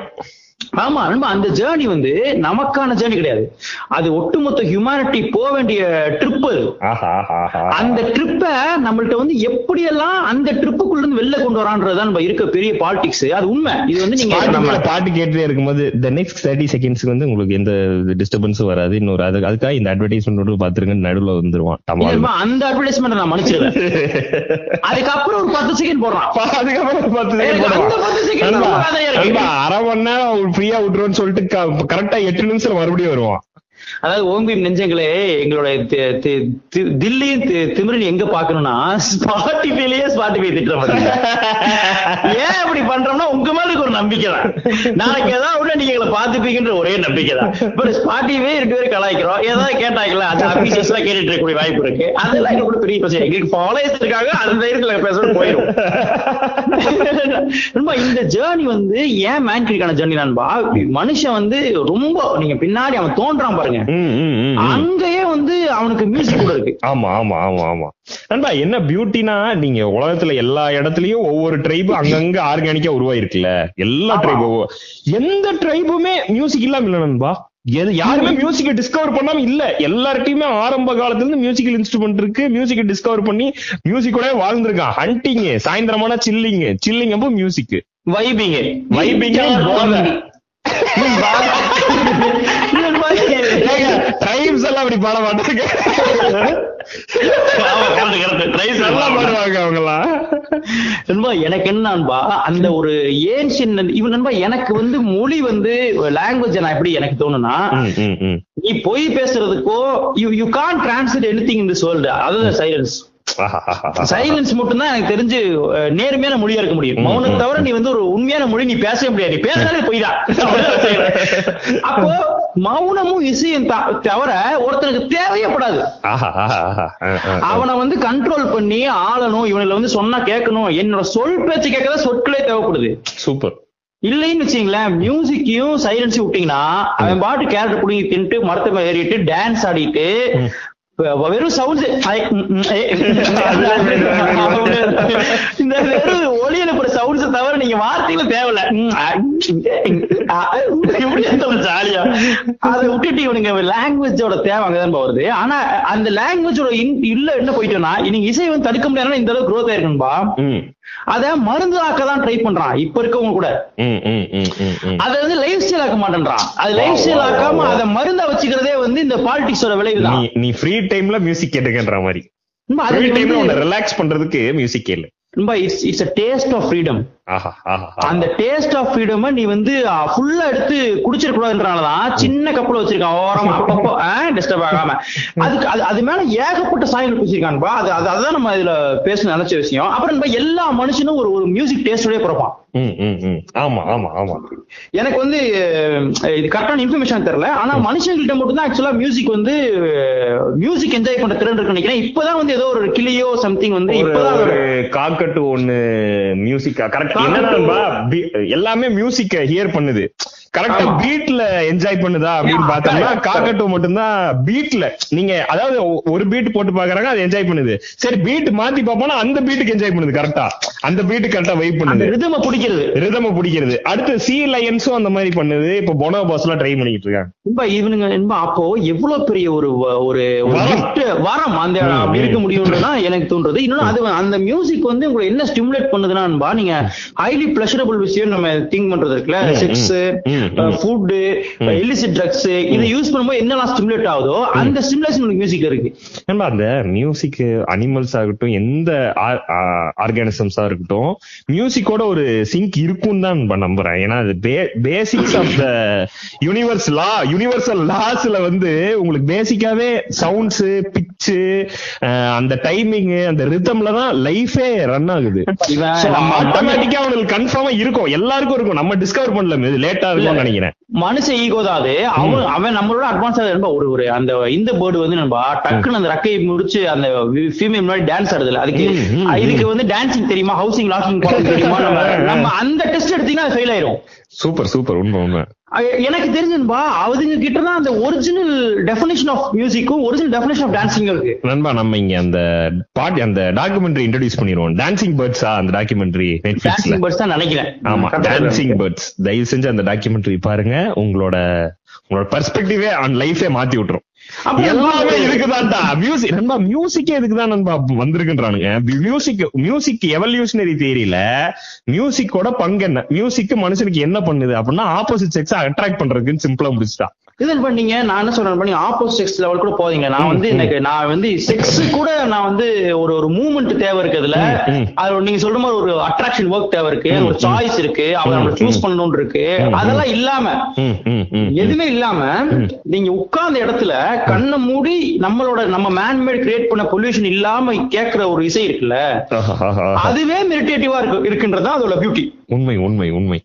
ஆமா நண்பா அந்த ஜேர்னி வந்து நமக்கான ஜேர்னி கிடையாது. அது ஒட்டுமொத்த ஹியூமனிட்டி போக வேண்டிய ட்ரிப் அது. அந்த ட்ரிப்ப நம்மள்ட்ட வந்து எப்படியெல்லாம் அந்த ட்ரிப்புக்குள்ள இருந்து வெளில கொண்டு வரான்றதுதான் நம்ம இருக்க பெரிய பாலிடிக்ஸ் அது உண்மை. இது வந்து நீங்க நம்ம பாட்டு கேட்டுட்டே இருக்கும்போது the next தேர்ட்டி செகண்ட்ஸ்க்கு வந்து உங்களுக்கு எந்த டிஸ்டர்பன்ஸும் வராது. இன்னொரு அது அதுக்காக இந்த அட்வர்டைஸ்மெண்ட் பாத்துருங்கன்னு நடுவுல வந்துருவான் அந்த அட்வர்டைஸ்மெண்ட் நான் மன்னிச்சிருவேன். அதுக்கப்புறம் ஒரு பத்து செகண்ட் போடுறான். அதுக்கப்புறம் பத்து இருக்கு. நண்பா, அரை மணி நேரம் ஃப்ரீயா விட்டுருவோம்னு சொல்லிட்டு கரெக்டா எட்டு நிமிஷம் மறுபடியும் வருவான். அதாவது ஓம்பி நெஞ்சங்களே எங்களோட தில்லியும் திமிரன் எங்க பாக்கணும்னா ஸ்பாட்டிஃபைலயே ஸ்பாட்டிஃபை திட்டம் ஏன் இப்படி பண்றோம்னா உங்க மேல ஒரு நம்பிக்கை தான். நாளைக்கு ஏதாவது உடனே நீங்க எங்களை பாத்துப்பீங்கன்ற ஒரே நம்பிக்கை தான். இப்ப ஸ்பாட்டிஃபை ரெண்டு பேரும் கலாய்க்கிறோம். ஏதாவது கேட்டாங்களா அந்த அபிஷியஸ் எல்லாம் கேட்டுட்டு இருக்கக்கூடிய வாய்ப்பு இருக்கு. அதெல்லாம் எங்க கூட பெரிய பிரச்சனை. எங்களுக்கு ஃபாலோயர்ஸ் இருக்காங்க அந்த தைரியத்துல பேசுறது போயிடும் ரொம்ப இந்த ஜேர்னி வந்து ஏன் மேன்கிரிக்கான ஜேர்னி நண்பா மனுஷன் வந்து ரொம்ப நீங்க பின்னாடி அவன் தோன்றான் பாருங்க. அங்கேயே வந்து அவனுக்கு மியூசிக் கூட இருக்கு ஆமா ஆமா ஆமா ஆமா. நண்பா என்ன பியூட்டினா நீங்க உலகத்துல எல்லா இடத்துலயும் ஒவ்வொரு ட்ரைபு அங்கங்க ஆர்கானிக்கா உருவாயிருக்குல்ல? எல்லா ஆமா. ட்ரைபு எந்த ட்ரைபுமே மியூசிக் இல்லாம இல்ல நண்பா. யாருமே மியூசிக்கை டிஸ்கவர் பண்ணாம இல்ல. எல்லார்ட்டையுமே ஆரம்ப காலத்துல இருந்து மியூசிக்கல் இன்ஸ்ட்ருமெண்ட் இருக்கு. மியூசிக்கை டிஸ்கவர் பண்ணி மியூசிக்கோட வாழ்ந்திருக்கான். ஹண்டிங் சாயந்தரமான சில்லிங் சில்லிங் அப்போ மியூசிக் வைபிங்க வைபிங்க ட்ரைப்ஸ் எல்லாம் அப்படி பாட மாட்டாங்க. எனக்கு என்ன நண்பா அந்த ஒரு ஏன்ஷியன் இவன் நண்பா எனக்கு வந்து மொழி வந்து லாங்குவேஜ் நான் எப்படி எனக்கு தோணுனா. நீ பொய் பேசுறதுக்கோ you you can translate anything in this world அதாவது சைலன்ஸ். சைலன்ஸ் மட்டும் தான் எனக்கு தெரிஞ்சு நேர்மையான மொழியா இருக்க முடியும். மௌனம். தவிர நீ வந்து ஒரு உண்மையான மொழி நீ பேசவே முடியாது. நீ பேசினாலே பொய் தான். அப்போ மௌனமும் இசையும் தவிர ஒருத்தனுக்கு தேவையப்படாது. அவனை வந்து கண்ட்ரோல் பண்ணி ஆளணும் இவனில வந்து சொன்னா கேட்கணும். என்னோட சொல் பேச்சு கேட்கறத சொற்களே தேவைப்படுது. சூப்பர் இல்லைன்னு வச்சுங்களேன் மியூசிக்கையும் சைலன்ஸையும் விட்டீங்கன்னா அவன் பாட்டு கேரக்டர் புடிங்கி தின்ட்டு மரத்தை மேல ஏறிட்டு டான்ஸ் ஆடிட்டு வெறும் சவுண்ட்ஸ் இந்த வெறும் ஒளி எழுப்புற சவுண்ட்ஸ் தவிர நீங்க வார்த்தைகளும் தேவையில்ல ஜாலியா அதை விட்டுட்டு இவனுங்க லாங்குவேஜோட தேவை அங்கதான் வருது ஆனா அந்த லாங்குவேஜோட இல்ல என்ன போயிட்டோம்னா நீங்க இசை வந்து தடுக்க முடியாதுன்னா இந்த அளவுக்கு குரோத் ஆயிருக்கும்பா அத மருந்து ஆக்க தான் ட்ரை பண்றான் இப்ப இருக்கவங்க கூட. அத வந்து லைஃப் ஸ்டைல் ஆக்க மாட்டேன்றான் அது லைஃப் ஸ்டைல் ஆக்காம. அத மருந்தா வச்சுக்கிறதே வந்து இந்த பாலிடிக்ஸோட விளைவு தான் நீ ஃப்ரீ டைம்ல மியூசிக் கேட்டுக்கன்ற மாதிரி ரிலாக்ஸ் பண்றதுக்கு மியூசிக் கேளு it's it's taste of freedom. அந்த டேஸ்ட் ஆஃப் ஃப்ரீடம் நீ வந்து ஃபுல்லா எடுத்து குடிச்சிடக்கூடாதுன்றனாலதான் சின்ன கப்பல் வச்சிருக்கான் ஓரமா. அப்பப்போ டிஸ்டர்ப் ஆகாம. அதுக்கு அது அது மேல ஏகப்பட்ட சாயல் பூசிருக்கான்பா அது அது அதுதான் நம்ம இதுல பேச நினைச்ச விஷயம். அப்புறம் நம்ம எல்லா மனுஷனும் ஒரு ஒரு மியூசிக் டேஸ்டோடய பிறப்பான். ஆமா ஆமா ஆமா. எனக்கு வந்து இது கரெக்டான இன்ஃபர்மேஷன் தெரியல. ஆனா மனுஷங்கள்ட்ட மட்டும் தான் ஆக்சுவலா மியூசிக் வந்து மியூசிக் என்ஜாய் பண்ற திறன் இருக்கு நினைக்கிறேன். இப்பதான் வந்து ஏதோ ஒரு கிளியோ சம்திங் வந்து இப்பதான் ஒரு காக்கட்டு ஒண்ணு மியூசிக்கா கரெக்ட் பி- எல்லாமே மியூசிக்க ஹியர் பண்ணுது. கரெக்டா. பீட்ல என்ஜாய் பண்ணுதா அப்படின்னு பார்த்தோம்னா காக்கட்டோ மட்டும்தான் பீட்ல நீங்க அதாவது ஒரு பீட் போட்டு பாக்குறாங்க அது என்ஜாய் பண்ணுது. சரி பீட் மாத்தி பாப்போம்னா அந்த பீட்டுக்கு என்ஜாய் பண்ணுது கரெக்டா அந்த பீட்டு கரெக்டா வெயிட் பண்ணுது. ரிதம பிடிக்கிறது. ரிதம பிடிக்கிறது. அடுத்து சி லைன்ஸும் அந்த மாதிரி பண்ணுது. இப்ப பொனோ எல்லாம் ட்ரை பண்ணிட்டு இருக்காங்க. ரொம்ப இவனுங்க என்பா அப்போ எவ்வளவு பெரிய ஒரு ஒரு வரம். அந்த இருக்க ம். முடியும்னா எனக்கு தோன்றது. இன்னொன்னு அது அந்த மியூசிக் வந்து உங்களை என்ன ஸ்டிமுலேட் பண்ணுதுன்னா நீங்க ஹைலி பிளஷரபிள் விஷயம் நம்ம திங்க் பண்றது இருக்குல்ல செக்ஸ் ம், ம். ஃபுட் இல்லிசிட் ட்ரக்ஸ் இதை யூஸ் பண்ணும்போது என்னெல்லாம் ஸ்டிமுலேட் ஆகுதோ அந்த ஸ்டிமுலேஷன் மியூசிக் இருக்கு. ஏன்பா அந்த மியூசிக் அனிமல்ஸ் ஆகட்டும் எந்த ஆர்கானிசம்ஸா இருக்கட்டும் மியூசிக்கோட ஒரு சிங்க் இருக்கும் தான் நான் நம்புறேன். ஏன்னா அது basics of the universe law universal லாஸ்ல வந்து உங்களுக்கு பேசிக்காவே சவுண்ட்ஸ் பிச்சு அந்த டைமிங் அந்த ரிதம்ல தான் லைஃபே ரன் ஆகுது. ஆட்டோமேட்டிக்கா அவங்களுக்கு கன்ஃபார்மா இருக்கும். எல்லாருக்கும் இருக்கும். நம்ம டிஸ்கவர் பண்ணல இது லேட்டா இருக்கும்னு நினைக்கிறேன். மனுஷ ஈகோ தான் அது. அவன் அவன் நம்மளோட அட்வான்ஸ் நண்பா ஒரு ஒரு அந்த இந்த பேர்டு வந்து நண்பா டக்குன்னு அந்த ரெக்கையை முடிச்சு அந்த ஃபீமேல் முன்னாடி டான்ஸ் ஆடுதுல அதுக்கு. இதுக்கு வந்து டான்சிங் தெரியுமா? ஹவுசிங் லாக்கிங் தெரியுமா? நம்ம அந்த டெஸ்ட் எடுத்தீங்கன்னா அது ஃபெயில் ஆயிரும். Super super. உண்மை உண்மை. எனக்கு தெரிஞ்சுன்பா அதுங்க கிட்ட தான் அந்த ஒரிஜினல் டெஃபினேஷன் ஆஃப் மியூசிக்கும் ஒரிஜினல் டெஃபினேஷன் ஆஃப் டான்சிங் இருக்கு. நண்பா நம்ம இங்க அந்த பாட் அந்த டாக்குமெண்ட்ரி இன்ட்ரோடியூஸ் பண்ணிடுவோம் டான்சிங் பேர்ட்ஸா அந்த டாக்குமெண்ட்ரி டான்சிங் பர்ட்ஸ் தான் நினைக்கிறேன். ஆமா டான்சிங். பேர்ட்ஸ் தயவு செஞ்சு அந்த டாக்குமெண்ட்ரி பாருங்க. உங்களோட உங்களோட பெர்ஸ்பெக்டிவே ஆன் லைஃபே மாத்தி விட்டுரும். எல்லாமே இதுக்குதான்டா. மியூசிக் நண்பா மியூசிக்கே இதுக்குதான் நண்பா வந்திருக்குன்றானுங்க. மியூசிக் மியூசிக் எவல்யூஷனரி தியரியில மியூசிக்கோட பங்கு என்ன? மியூசிக் மனுஷனுக்கு என்ன பண்ணுது? அப்படின்னா ஆப்போசிட் செக்ஸ் அட்ராக்ட் பண்றதுக்குன்னு சிம்பிளா முடிச்சுட்டா. இதன் பண்ணீங்க நான் என்ன சொல்றேன் பண்ணி ஆப்போசிட் செக்ஸ் லெவல் கூட போதீங்க நான் வந்து எனக்கு நான் வந்து செக்ஸ் கூட நான் வந்து ஒரு ஒரு மூவ்மெண்ட் தேவை இருக்கு அதுல. அது நீங்க சொல்ற மாதிரி ஒரு அட்ராக்ஷன் ஒர்க் தேவை இருக்கு. ஒரு சாய்ஸ் இருக்கு. அவங்க நம்ம சூஸ் ம். பண்ணணும்னு இருக்கு. அதெல்லாம் இல்லாம. எதுவுமே இல்லாம நீங்க உட்கார்ந்த இடத்துல கண்ணை மூடி நம்மளோட நம்ம மேன்மேட் கிரியேட் பண்ண பொல்யூஷன் இல்லாம கேக்குற ஒரு இசை இருக்குல்ல. அதுவே மெரிட்டேட்டிவா இருக்கு இருக்குன்றது தான் அதோட பியூட்டி உண்மை உண்மை உண்மை.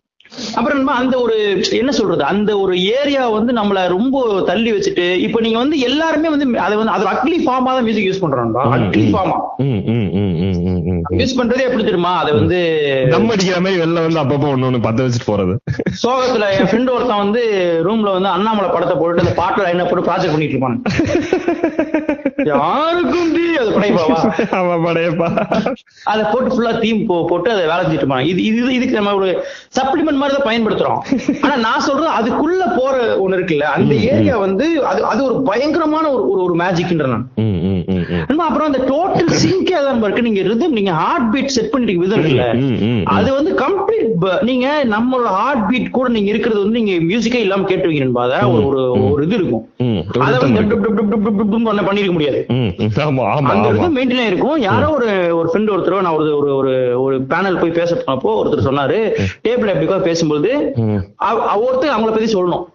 அப்புறம் அந்த ஒரு என்ன சொல்றது அந்த ஒரு ஏரியா வந்து நம்மள ரொம்ப தள்ளி வச்சுட்டு இப்ப நீங்க வந்து எல்லாருமே வந்து அதை வந்து அது அக்லி ஃபார்மா தான் மியூசிக் யூஸ் பண்றாங்க அக்லி ஃபார்மா. யூஸ் பண்றதே எப்படி தெரியுமா? அதை வந்து தம் அடிக்கிற மாதிரி வெளில வந்து அப்பப்போ ஒண்ணு ஒண்ணு பத்த வச்சுட்டு போறது. சோகத்துல என் ஃப்ரெண்ட் ஒருத்தன் வந்து ரூம்ல வந்து அண்ணாமலை படத்தை போட்டு அந்த பாட்டுல லைன் போட்டு ப்ராஜெக்ட் பண்ணிட்டு இருப்பான். யாருக்கும் தீ அது படைப்பாவா ஆமா படையப்பா. அதை போட்டு ஃபுல்லா தீம் போட்டு அதை வேலை செஞ்சுட்டு இது இது இதுக்கு நம்ம ஒரு சப்ளிமெண்ட் மாதிரி தான் பயன்படுத்துறோம். ஆனா நான் சொல்றது அதுக்குள்ள போற ஒண்ணு இருக்குல்ல அந்த ஏரியா வந்து அது அது ஒரு பயங்கரமான ஒரு ஒரு- மேஜிக்ன்ற நான். அப்புறம் அந்த டோட்டல் சிங்கே தான் இருக்கு நீங்க ரிதம் நீங்க ஹார்ட் பீட் செட் பண்ணிட்டு விதம் ம். அது வந்து கம்ப்ளீட் நீங்க நம்மளோட ஹார்ட் பீட் கூட நீங்க இருக்கிறது வந்து நீங்க மியூசிக்கே இல்லாம கேட்டுவீங்க. அத ஒரு ஒரு இது இருக்கும். அதை வந்து பண்ணிருக்க முடியாது. மெயின்டைன் ஆயிருக்கும். யாரோ ஒரு ஒரு ஃப்ரெண்ட் ஒருத்தர் நான் ஒரு ஒரு ஒரு பேனல் போய் பேச போனப்போ ஒருத்தர் சொன்னாரு டேபிள் எப்படி பேசும்போது ஒருத்தர் அவங்கள பத்தி சொல்லணும்.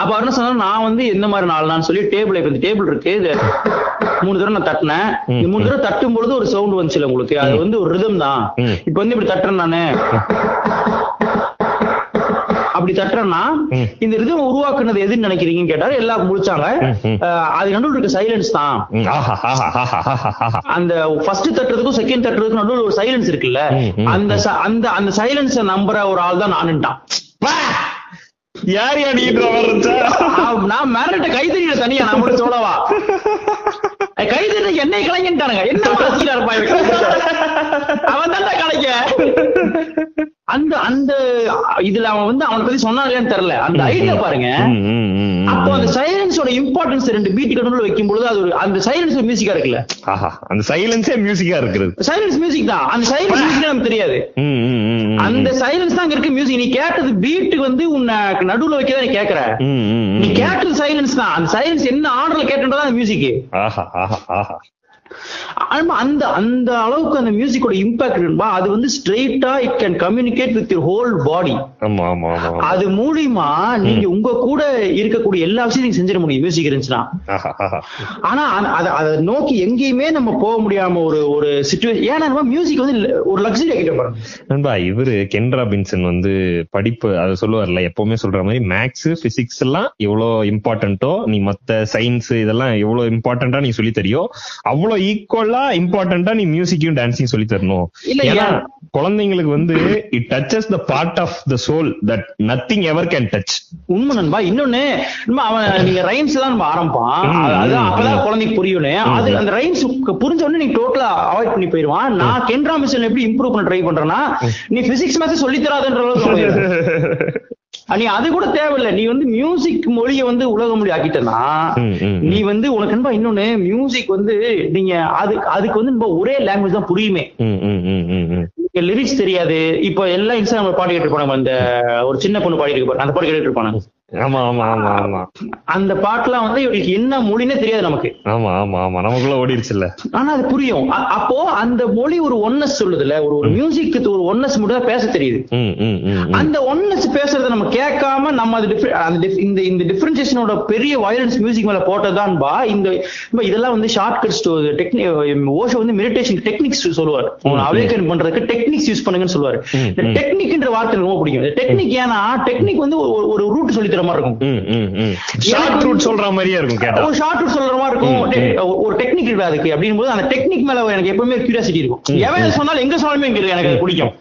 அப்ப என்ன சொன்னாரு நான் வந்து எந்த மாதிரி நாள்னான்னு சொல்லி டேபிள் இப்ப இந்த டேபிள் இருக்கு. இது மூணு தடவை நான் தட்டினேன். இந்த மூணு தடவை தட்டும் பொழுது ஒரு சவுண்ட் வந்துச்சுல உங்களுக்கு. அது வந்து ஒரு ரிதம் தான். இப்ப வந்து இப்படி தட்டுறேன் நானு. அப்படி தட்டுறேன்னா. இந்த ரிதம் உருவாக்குனது எதுன்னு நினைக்கிறீங்கன்னு கேட்டாரு. எல்லாம் முடிச்சாங்க. அது நடுவில் இருக்க சைலன்ஸ் தான். அந்த ஃபர்ஸ்ட் தட்டுறதுக்கும் செகண்ட் தட்டுறதுக்கும் நடுவில் ஒரு சைலன்ஸ் இருக்குல்ல. அந்த அந்த அந்த சைலன்ஸ நம்புற ஒரு ஆள் தான் நானுட்டான் யார் யா நீன்ற நான் மேரட்ட கைத்தறியில தனியா நான் மட்டும் சொல்லவா? கைத்தறி என்னை கலைஞன்ட்டானுங்க. என்ன ரசிகரா இருப்பா இவன்? அவன் தான் கலைக்க அந்த அந்த இதுல அவன் வந்து அவனை பத்தி சொன்னா இல்லையான்னு தெரியல. அந்த ஐடியா பாருங்க. அப்போ அந்த சைலன்ஸோட இம்பார்ட்டன்ஸ் ரெண்டு பீட் கடவுள் வைக்கும் பொழுது அது ஒரு அந்த சைலன்ஸ் மியூசிக்கா இருக்குல்ல? அந்த சைலன்ஸே மியூசிக்கா இருக்கிறது சைலன்ஸ் மியூசிக் தான். அந்த சைலன்ஸ் மியூசிக் நமக்கு தெரியாது. அந்த சைலன்ஸ் தான் இருக்கு மியூசிக் நீ கேட்டது பீட்டுக்கு வந்து உன்னை நடுவுல வைக்கதான் நீ கேக்குற. நீ. கேட்டது சைலன்ஸ் தான். அந்த சைலன்ஸ் என்ன ஆர்டர்ல கேட்டுன்றதா அந்த மியூசிக் அந்த அந்த அளவுக்கு அந்த மியூசிக்கோட இம்பாக்ட் அது வந்து ஸ்ட்ரெயிட்டா it can communicate with your whole body. அது மூலியமா நீங்க உங்க கூட இருக்கக்கூடிய எல்லா விஷயத்தையும் நீங்க செஞ்சிட முடியும் மியூசிக் இருந்துச்சுன்னா. ஆனா அத நோக்கி எங்கேயுமே நம்ம போக முடியாம ஒரு ஒரு சுச்சுவேஷன் ஏன்னா மியூசிக் வந்து ஒரு லக்ஸரி ஆகிட்ட நண்பா இவரு கென் ராபின்சன் வந்து படிப்பு அதை சொல்லுவார்ல எப்பவுமே சொல்ற மாதிரி மேக்ஸ் பிசிக்ஸ் எல்லாம் எவ்வளவு இம்பார்ட்டன்ட்டோ நீ மத்த சயின்ஸ் இதெல்லாம் எவ்வளவு இம்பார்ட்டன்டா நீ சொல்லி தரியோ அவ்வளவு ஈக்குவலா இம்பார்ட்டன்டா நீ மியூசிக்கையும் டான்ஸையும் சொல்லி தரணும். ஏன்னா ஏன்? குழந்தைங்களுக்கு வந்து it touches the part of the soul that nothing ever can touch உண்மை நண்பா. இன்னொன்னு அவன் நீங்க ரைம்ஸ் தான் நம்ம ஆரம்பிப்பான். ம், அது- அது ம், அப்பதான் குழந்தைக்கு புரியணும் அது அந்த ரைம்ஸ் புரிஞ்ச உடனே நீ டோட்டலா அவாய்ட் பண்ணி போயிருவான் நான் கென்ட்ரா மிஷன் எப்படி இம்ப்ரூவ் பண்ண ட்ரை பண்றேன்னா நீ பிசிக்ஸ் மேத்ஸ் சொல்லி தராதுன்ற. நீ அது கூட தேவையில்லை. நீ வந்து மியூசிக் மொழியை வந்து உலக மொழி ஆக்கிட்டனா நீ வந்து உனக்கு நண்பா இன்னொன்னு மியூசிக் வந்து நீங்க அதுக்கு அதுக்கு வந்து ஒரே லாங்குவேஜ் தான் புரியுமே. ம். லிரிக்ஸ் தெரியாது. இப்போ எல்லா இன்ஸ்டாகிராம்ல பாட்டு கேட்டு இருப்பாங்க அந்த ஒரு சின்ன பொண்ணு பாடி இருக்கு அந்த பாட்டு கேட்டு இருப்பாங்க ஆமா ஆமா ஆமா ஆமா. அந்த பாட்டுலாம் வந்து இவருக்கு என்ன மொழினே தெரியாது நமக்கு. ஆமா ஆமா ஆமா. நமக்குள்ள ஓடிடுச்சுல்ல ஆனா அது புரியும். அப்போ அந்த மொழி ஒரு ஒன்னஸ் சொல்லுதுல ஒரு ஒரு மியூசிக்கு ஒரு ஒன்னஸ் மட்டும் பேச தெரியுது. அந்த ஒன்னஸ் பேசுறத நம்ம கேட்காம நம்ம அது அந்த இந்த இந்த டிஃபரன்சியேஷனோட பெரிய வயலன்ஸ் மியூசிக் மேல போட்டதான் பா இந்த இதெல்லாம் வந்து ஷார்ட் கட்ஸ் ஓஷோ வந்து மெடிடேஷன் டெக்னிக்ஸ் சொல்லுவார். அவேக்கன் பண்றதுக்கு டெக்னிக்ஸ் யூஸ் பண்ணுங்கன்னு சொல்லுவாரு. டெக்னிக்ன்ற வார்த்தை ரொம்ப பிடிக்கும். டெக்னிக் ஏன்னா டெக்னிக் வந்து ஒரு- ஒரு ரூட் சொல்லி தர மாதிரி இருக்கும். ஷார்ட் ரூட் சொல்ற மாதிரியே இருக்கும் கேட்டா. ஒரு ஷார்ட் ரூட் சொல்ற மாதிரி இருக்கும். ஒரு டெக்னிக் இருக்கு அதுக்கு அப்படின் போது அந்த டெக்னிக் மேல எனக்கு எப்பவுமே கியூரியாசிட்டி இருக்கும். எவன் சொன்னாலும் எங்க சொன்னாலுமே எனக்கு அது பிடிக்கும்.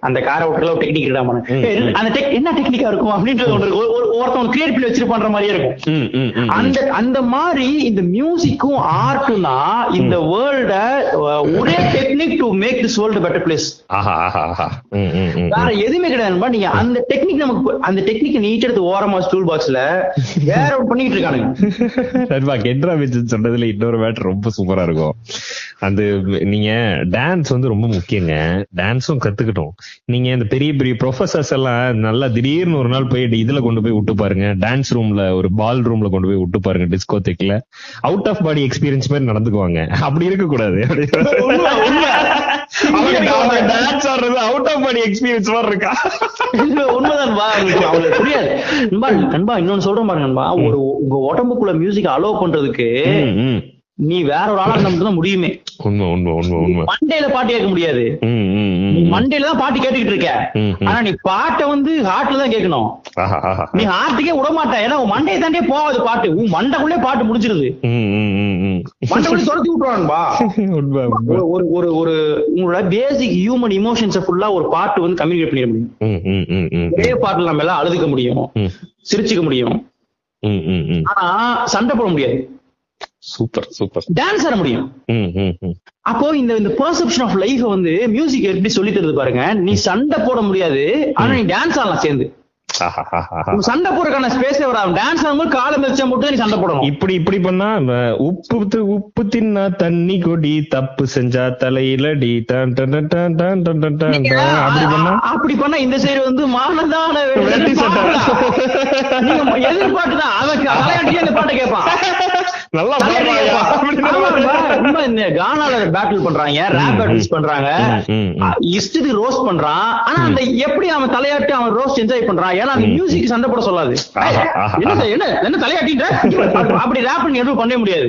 அந்த காரை விட்டுல டெக்னிக் இருக்காம ம், அந்த என்ன டெக்னிக்கா இருக்கும் அப்படின்றது ஒன்று இருக்கு. ஒரு- ஒரு- ஒருத்தவன் கிரியேட் பண்ணி வச்சிருப்பான்ற மாதிரியே இருக்கும். அந்த அந்த மாதிரி இந்த மியூசிக்கும் ஆர்ட்னா இந்த வேர்ல்ட ஒரே technique to make this world better place. வேற எதுவுமே கிடையாதுப்பா நீங்க அந்த டெக்னிக் நமக்கு அந்த டெக்னிக் நீட் எடுத்து ஓரமா ஸ்டூல் பாக்ஸ்ல வேற ஒன்று பண்ணிட்டு இருக்கானுங்க. நண்பா கெட்ரா பிச்சன் சொன்னதுல இன்னொரு மேட்டர் ரொம்ப சூப்பரா இருக்கும். அந்த நீங்க டான்ஸ் வந்து ரொம்ப முக்கியங்க. டான்ஸும் கத்துக்கிட்டோம். நீங்க இந்த பெரிய பெரிய ப்ரொஃபசர்ஸ் எல்லாம் நல்லா திடீர்னு ஒரு நாள் போய் இதுல கொண்டு போய் விட்டு பாருங்க. டான்ஸ் ரூம்ல ஒரு பால் ரூம்ல கொண்டு போய் விட்டு பாருங்க டிஸ்கோதெக்ல அவுட் ஆஃப் பாடி எக்ஸ்பீரியன்ஸ் மாதிரி நடந்துக்குவாங்க. அப்படி இருக்க கூடாது. டான்ஸ் ஆடுறது அவுட் ஆஃப் பாடி எக்ஸ்பீரியன்ஸ் மாதிரி இருக்கா? இல்ல, உண்மைதான்பா உங்களுக்கு அவங்களுக்கு புரியாது. நண்பா நண்பா இன்னொன்னு சொல்றேன் பாருங்க நண்பா. ஒரு உங்க உடம்புக்குள்ள மியூசிக் அலோவ் பண்றதுக்கு. நீ வேற ஒரு ஆளா நமக்கு தான் முடியுமே. உண்மை உண்மை உண்மை உண்மை. மண்டேல பாட்டு கேட்க முடியாது. மண்டேல தான் பாட்டு கேட்டுக்கிட்டு இருக்க. ஆனா நீ பாட்டை வந்து ஹார்ட்ல தான் கேட்கணும். நீ ஹார்ட்டுக்கே விட மாட்ட. ஏன்னா உன் மண்டையை தாண்டே போகாது பாட்டு. உன் மண்டைக்குள்ளே பாட்டு முடிச்சிருது ம், ம், ம், ம். மண்டைக்குள்ளே துரத்தி உண்மை ஒரு ஒரு ஒரு ஒரு உங்களோட பேசிக் ஹியூமன் இமோஷன்ஸை ஃபுல்லா ஒரு பாட்டு வந்து கம்யூனிகேட் பண்ணிட முடியும். ஒரே பாட்டுல நம்ம எல்லாம் அழுதுக்க முடியும். சிரிச்சுக்க முடியும். ஆனா சண்டை போட முடியாது. சூப்பர் சூப்பர் டான்ஸ் ஆட முடியும். அப்போ இந்த இந்த பர்செப்ஷன் ஆஃப் லைஃப் வந்து மியூசிக் எப்படி சொல்லி தருது பாருங்க. நீ சண்டை போட முடியாது. ஆனா நீ டான்ஸ் ஆடலாம் சேர்ந்து. சண்டை போறக்கான ஸ்பேஸ் வராது டான்ஸ் ஆடும்போது காலை மிதிச்சா மட்டும் நீ சண்டை போடணும். இப்படி இப்படி பண்ணா உப்பு உப்பு தின்னா தண்ணி கொடி தப்பு செஞ்சா தலையில டி டான் டான் டான் டான் டான் டான் அப்படி பண்ணா? அப்படி பண்ணா இந்த சைடு வந்து மானதான எதிர்பார்த்து தான் அவன் விளையாட்டி அந்த பாட்டை கேட்பான். நல்லா கானால பேட்டில் பண்றாங்க ரேப் பேட்டில்ஸ் பண்றாங்க. இஷ்டத்துக்கு ரோஸ்ட் பண்றான். ஆனா அந்த எப்படி அவன் தலையாட்டி அவன் ரோஸ்ட் என்ஜாய் பண்றான்? ஏன்னா அந்த மியூசிக் சண்டை போட சொல்லாது. என்ன என்ன? என்ன தலையாட்டின்ற? அப்படி ரேப் எதுவும் பண்ணவே முடியாது.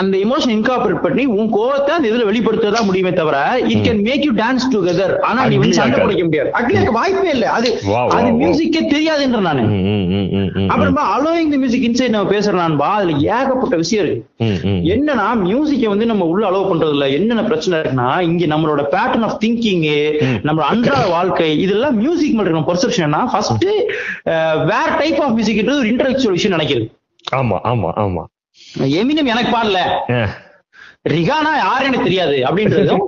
அந்த இன்கார்பரேட் பண்ணி உன் கோவத்தை அந்த இதுல வெளிப்படுத்ததான் முடியுமே தவிர it can make you dance together ஆனா நீ வந்து சண்டை பிடிக்க முடியாது. வாய்ப்பே இல்ல. அது அது. மியூசிக்கே தெரியாதுன்ற நானு. அப்புறமா அலோயிங் தி மியூசிக் இன்சைட் நம்ம பேசுறான்பா அதுல ஏகப்பட்ட விஷயம் இருக்கு. என்னன்னா மியூசிக்கை வந்து நம்ம உள்ள அலோவ் பண்றது இல்ல என்னென்ன பிரச்சனை இருக்குன்னா இங்க நம்மளோட பேட்டர்ன் ஆஃப் திங்கிங் நம்மளோட அன்றாட வாழ்க்கை இதெல்லாம் மியூசிக் மட்டும் நம்ம பர்செப்ஷன்னா ஃபர்ஸ்ட் வேற டைப் ஆஃப் மியூசிக் ஒரு இன்டலெக்சுவல் விஷயம் நினைக்கிறது. ஆமா ஆமா ஆமா. எமினம் எனக்கு பாடல. ரிகானா யாரு எனக்கு தெரியாது அப்படின்றதும்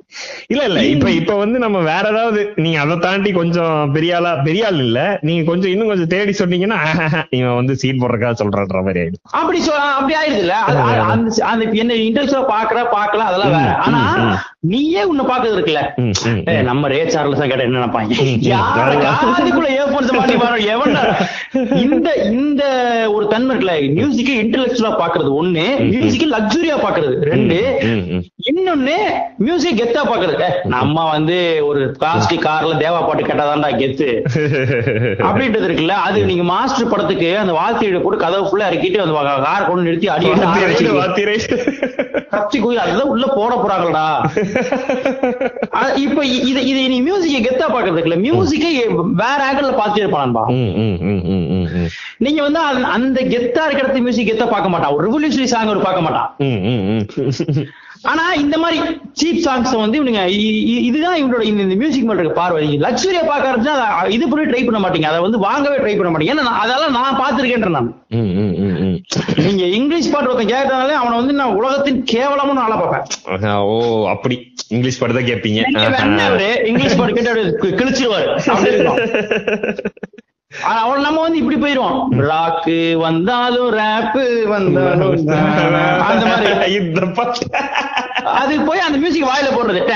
இல்ல இல்ல. இப்ப இப்ப வந்து நம்ம வேற ஏதாவது நீங்க அதை தாண்டி கொஞ்சம் பெரிய ஆளா பெரிய ஆள் இல்ல. நீங்க கொஞ்சம் இன்னும் கொஞ்சம் தேடி சொன்னீங்கன்னா இவன் வந்து சீன் போடுறக்கா சொல்றன்ற மாதிரி ஆயிடும். அப்படி சொ அப்படி ஆயிடுது இல்ல? அந்த என்ன இன்டெலெக்சுவலா பாக்குற பாக்கல அதெல்லாம் வேற. ஆனா நீயே உன்னை பாக்குறது இருக்குல்ல? நம்ம ரே சார்லஸ் கேட்ட என்ன நினைப்பாங்க? இந்த இந்த ஒரு தன்மை இருக்குல்ல மியூசிக்கை இன்டெலெக்சுவலா பாக்குறது ஒண்ணு மியூசிக்கை லக்ஸுரியா பாக்குறது ரெண்டு. இன்னொன்னு மியூசிக் கெத்தா பாக்குறது. நம்ம வந்து ஒரு பிளாஸ்டிக் கார்ல தேவா பாட்டு கேட்டாதான்டா கெத்து. அப்படின்றது இருக்குல்ல அது நீங்க மாஸ்டர் படத்துக்கு அந்த வாழ்க்கையில போட்டு கதவு ஃபுல்லா இறக்கிட்டு அந்த கார் கொண்டு நிறுத்தி அடி கப்சி கோயில் அதுதான் உள்ள போட போறாங்கடா. அ- இப்ப இது இது நீ மியூசிக்கை கெத்தா பாக்குறது இருக்குல்ல மியூசிக்கை வேற ஆங்கிள் பாத்துட்டே இருப்பான்பா. நீங்க வந்து அந்த- கெத்தா இருக்கிறது மியூசிக் கெத்தா பார்க்க மாட்டான். ஒரு ரெவல்யூஷனரி சாங் ஒரு பார்க்க மாட்டான். ஆனா இந்த மாதிரி சீப் சாங்ஸ் வந்து இவனுங்க இதுதான் இவனோட இந்த- மியூசிக் இருக்க பார்வை. லக்ஸுரியா பார்க்க ஆரம்பிச்சா இது பண்ணி ட்ரை பண்ண மாட்டீங்க. அதை வந்து வாங்கவே ட்ரை பண்ண மாட்டீங்க. ஏன்னா அதெல்லாம் நான் பார்த்திருக்கேன் நான். நீங்க இங்கிலீஷ் பாட்டு ஒருத்தன் கேட்டனாலே அவனை வந்து நான் உலகத்தின் கேவலமும் ஆள பார்ப்பேன். ஓ அப்படி. இங்கிலீஷ் பாட்டு தான் கேட்பீங்க. இங்கிலீஷ் பாட்டு கேட்டு கிழிச்சிருவாரு. அவன் நம்ம வந்து இப்படி போயிருவோம். ராக்கு வந்தாலும் ரேப் வந்தாலும் அந்த மாதிரி. அது போய் அந்த மியூசிக் வாயில போடுறது.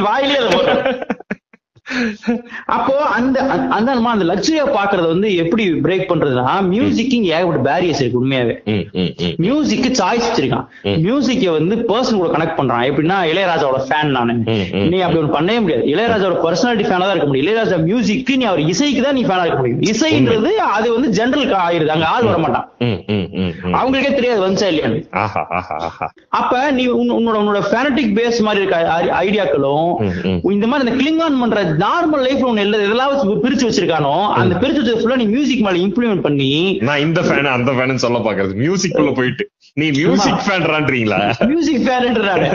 வாயிலே போடுறது. அப்போ அந்த அந்த- அந்த நம்ம அந்த லக்ஸரியா பாக்குறது வந்து எப்படி பிரேக் பண்றதுன்னா மியூசிக் இங்க ஏகப்பட்ட பேரியர்ஸ் இருக்கு உண்மையாவே. ம், ம், ம். மியூசிக் சாய்ஸ் வச்சிருக்கான். மியூசிக்க வந்து பர்சன் கூட கனெக்ட் பண்றான். எப்படின்னா இளையராஜாவோட ஃபேன் நானு. நீ அப்படி ஒன்று பண்ணவே முடியாது. இளையராஜாவோட பர்சனாலிட்டி ஃபேனா தான் இருக்க முடியும். இளையராஜா மியூசிக் நீ அவர் இசைக்கு தான் நீ ஃபேனா இருக்க முடியும். இசைன்றது அது வந்து ஜெனரல் ஆயிருது. அங்க ஆள் வர மாட்டான். அவங்களுக்கே தெரியாது வந்துச்சா இல்லையான்னு. அப்ப நீ உன்- உன்னோட உன்னோட ஃபேனட்டிக் பேஸ் மாதிரி இருக்க ஐடியாக்களும். இந்த மாதிரி இந்த கிளிங் ஆன் பண்ற நார்மல் லைஃப்ல ஒண்ணு இல்ல இதெல்லாம் பிரிச்சு வச்சிருக்கானோ அந்த பிரிச்சு வச்சது ஃபுல்லா நீ மியூசிக் மேல இம்ப்ளிமெண்ட் பண்ணி நான் இந்த ஃபேன் அந்த ஃபேன் சொல்ல பாக்குறது. மியூசிக் குள்ள போயிட்டு நீ மியூசிக் ஃபேன்றான்றீங்களா மியூசிக் ஃபேன்ன்றாரு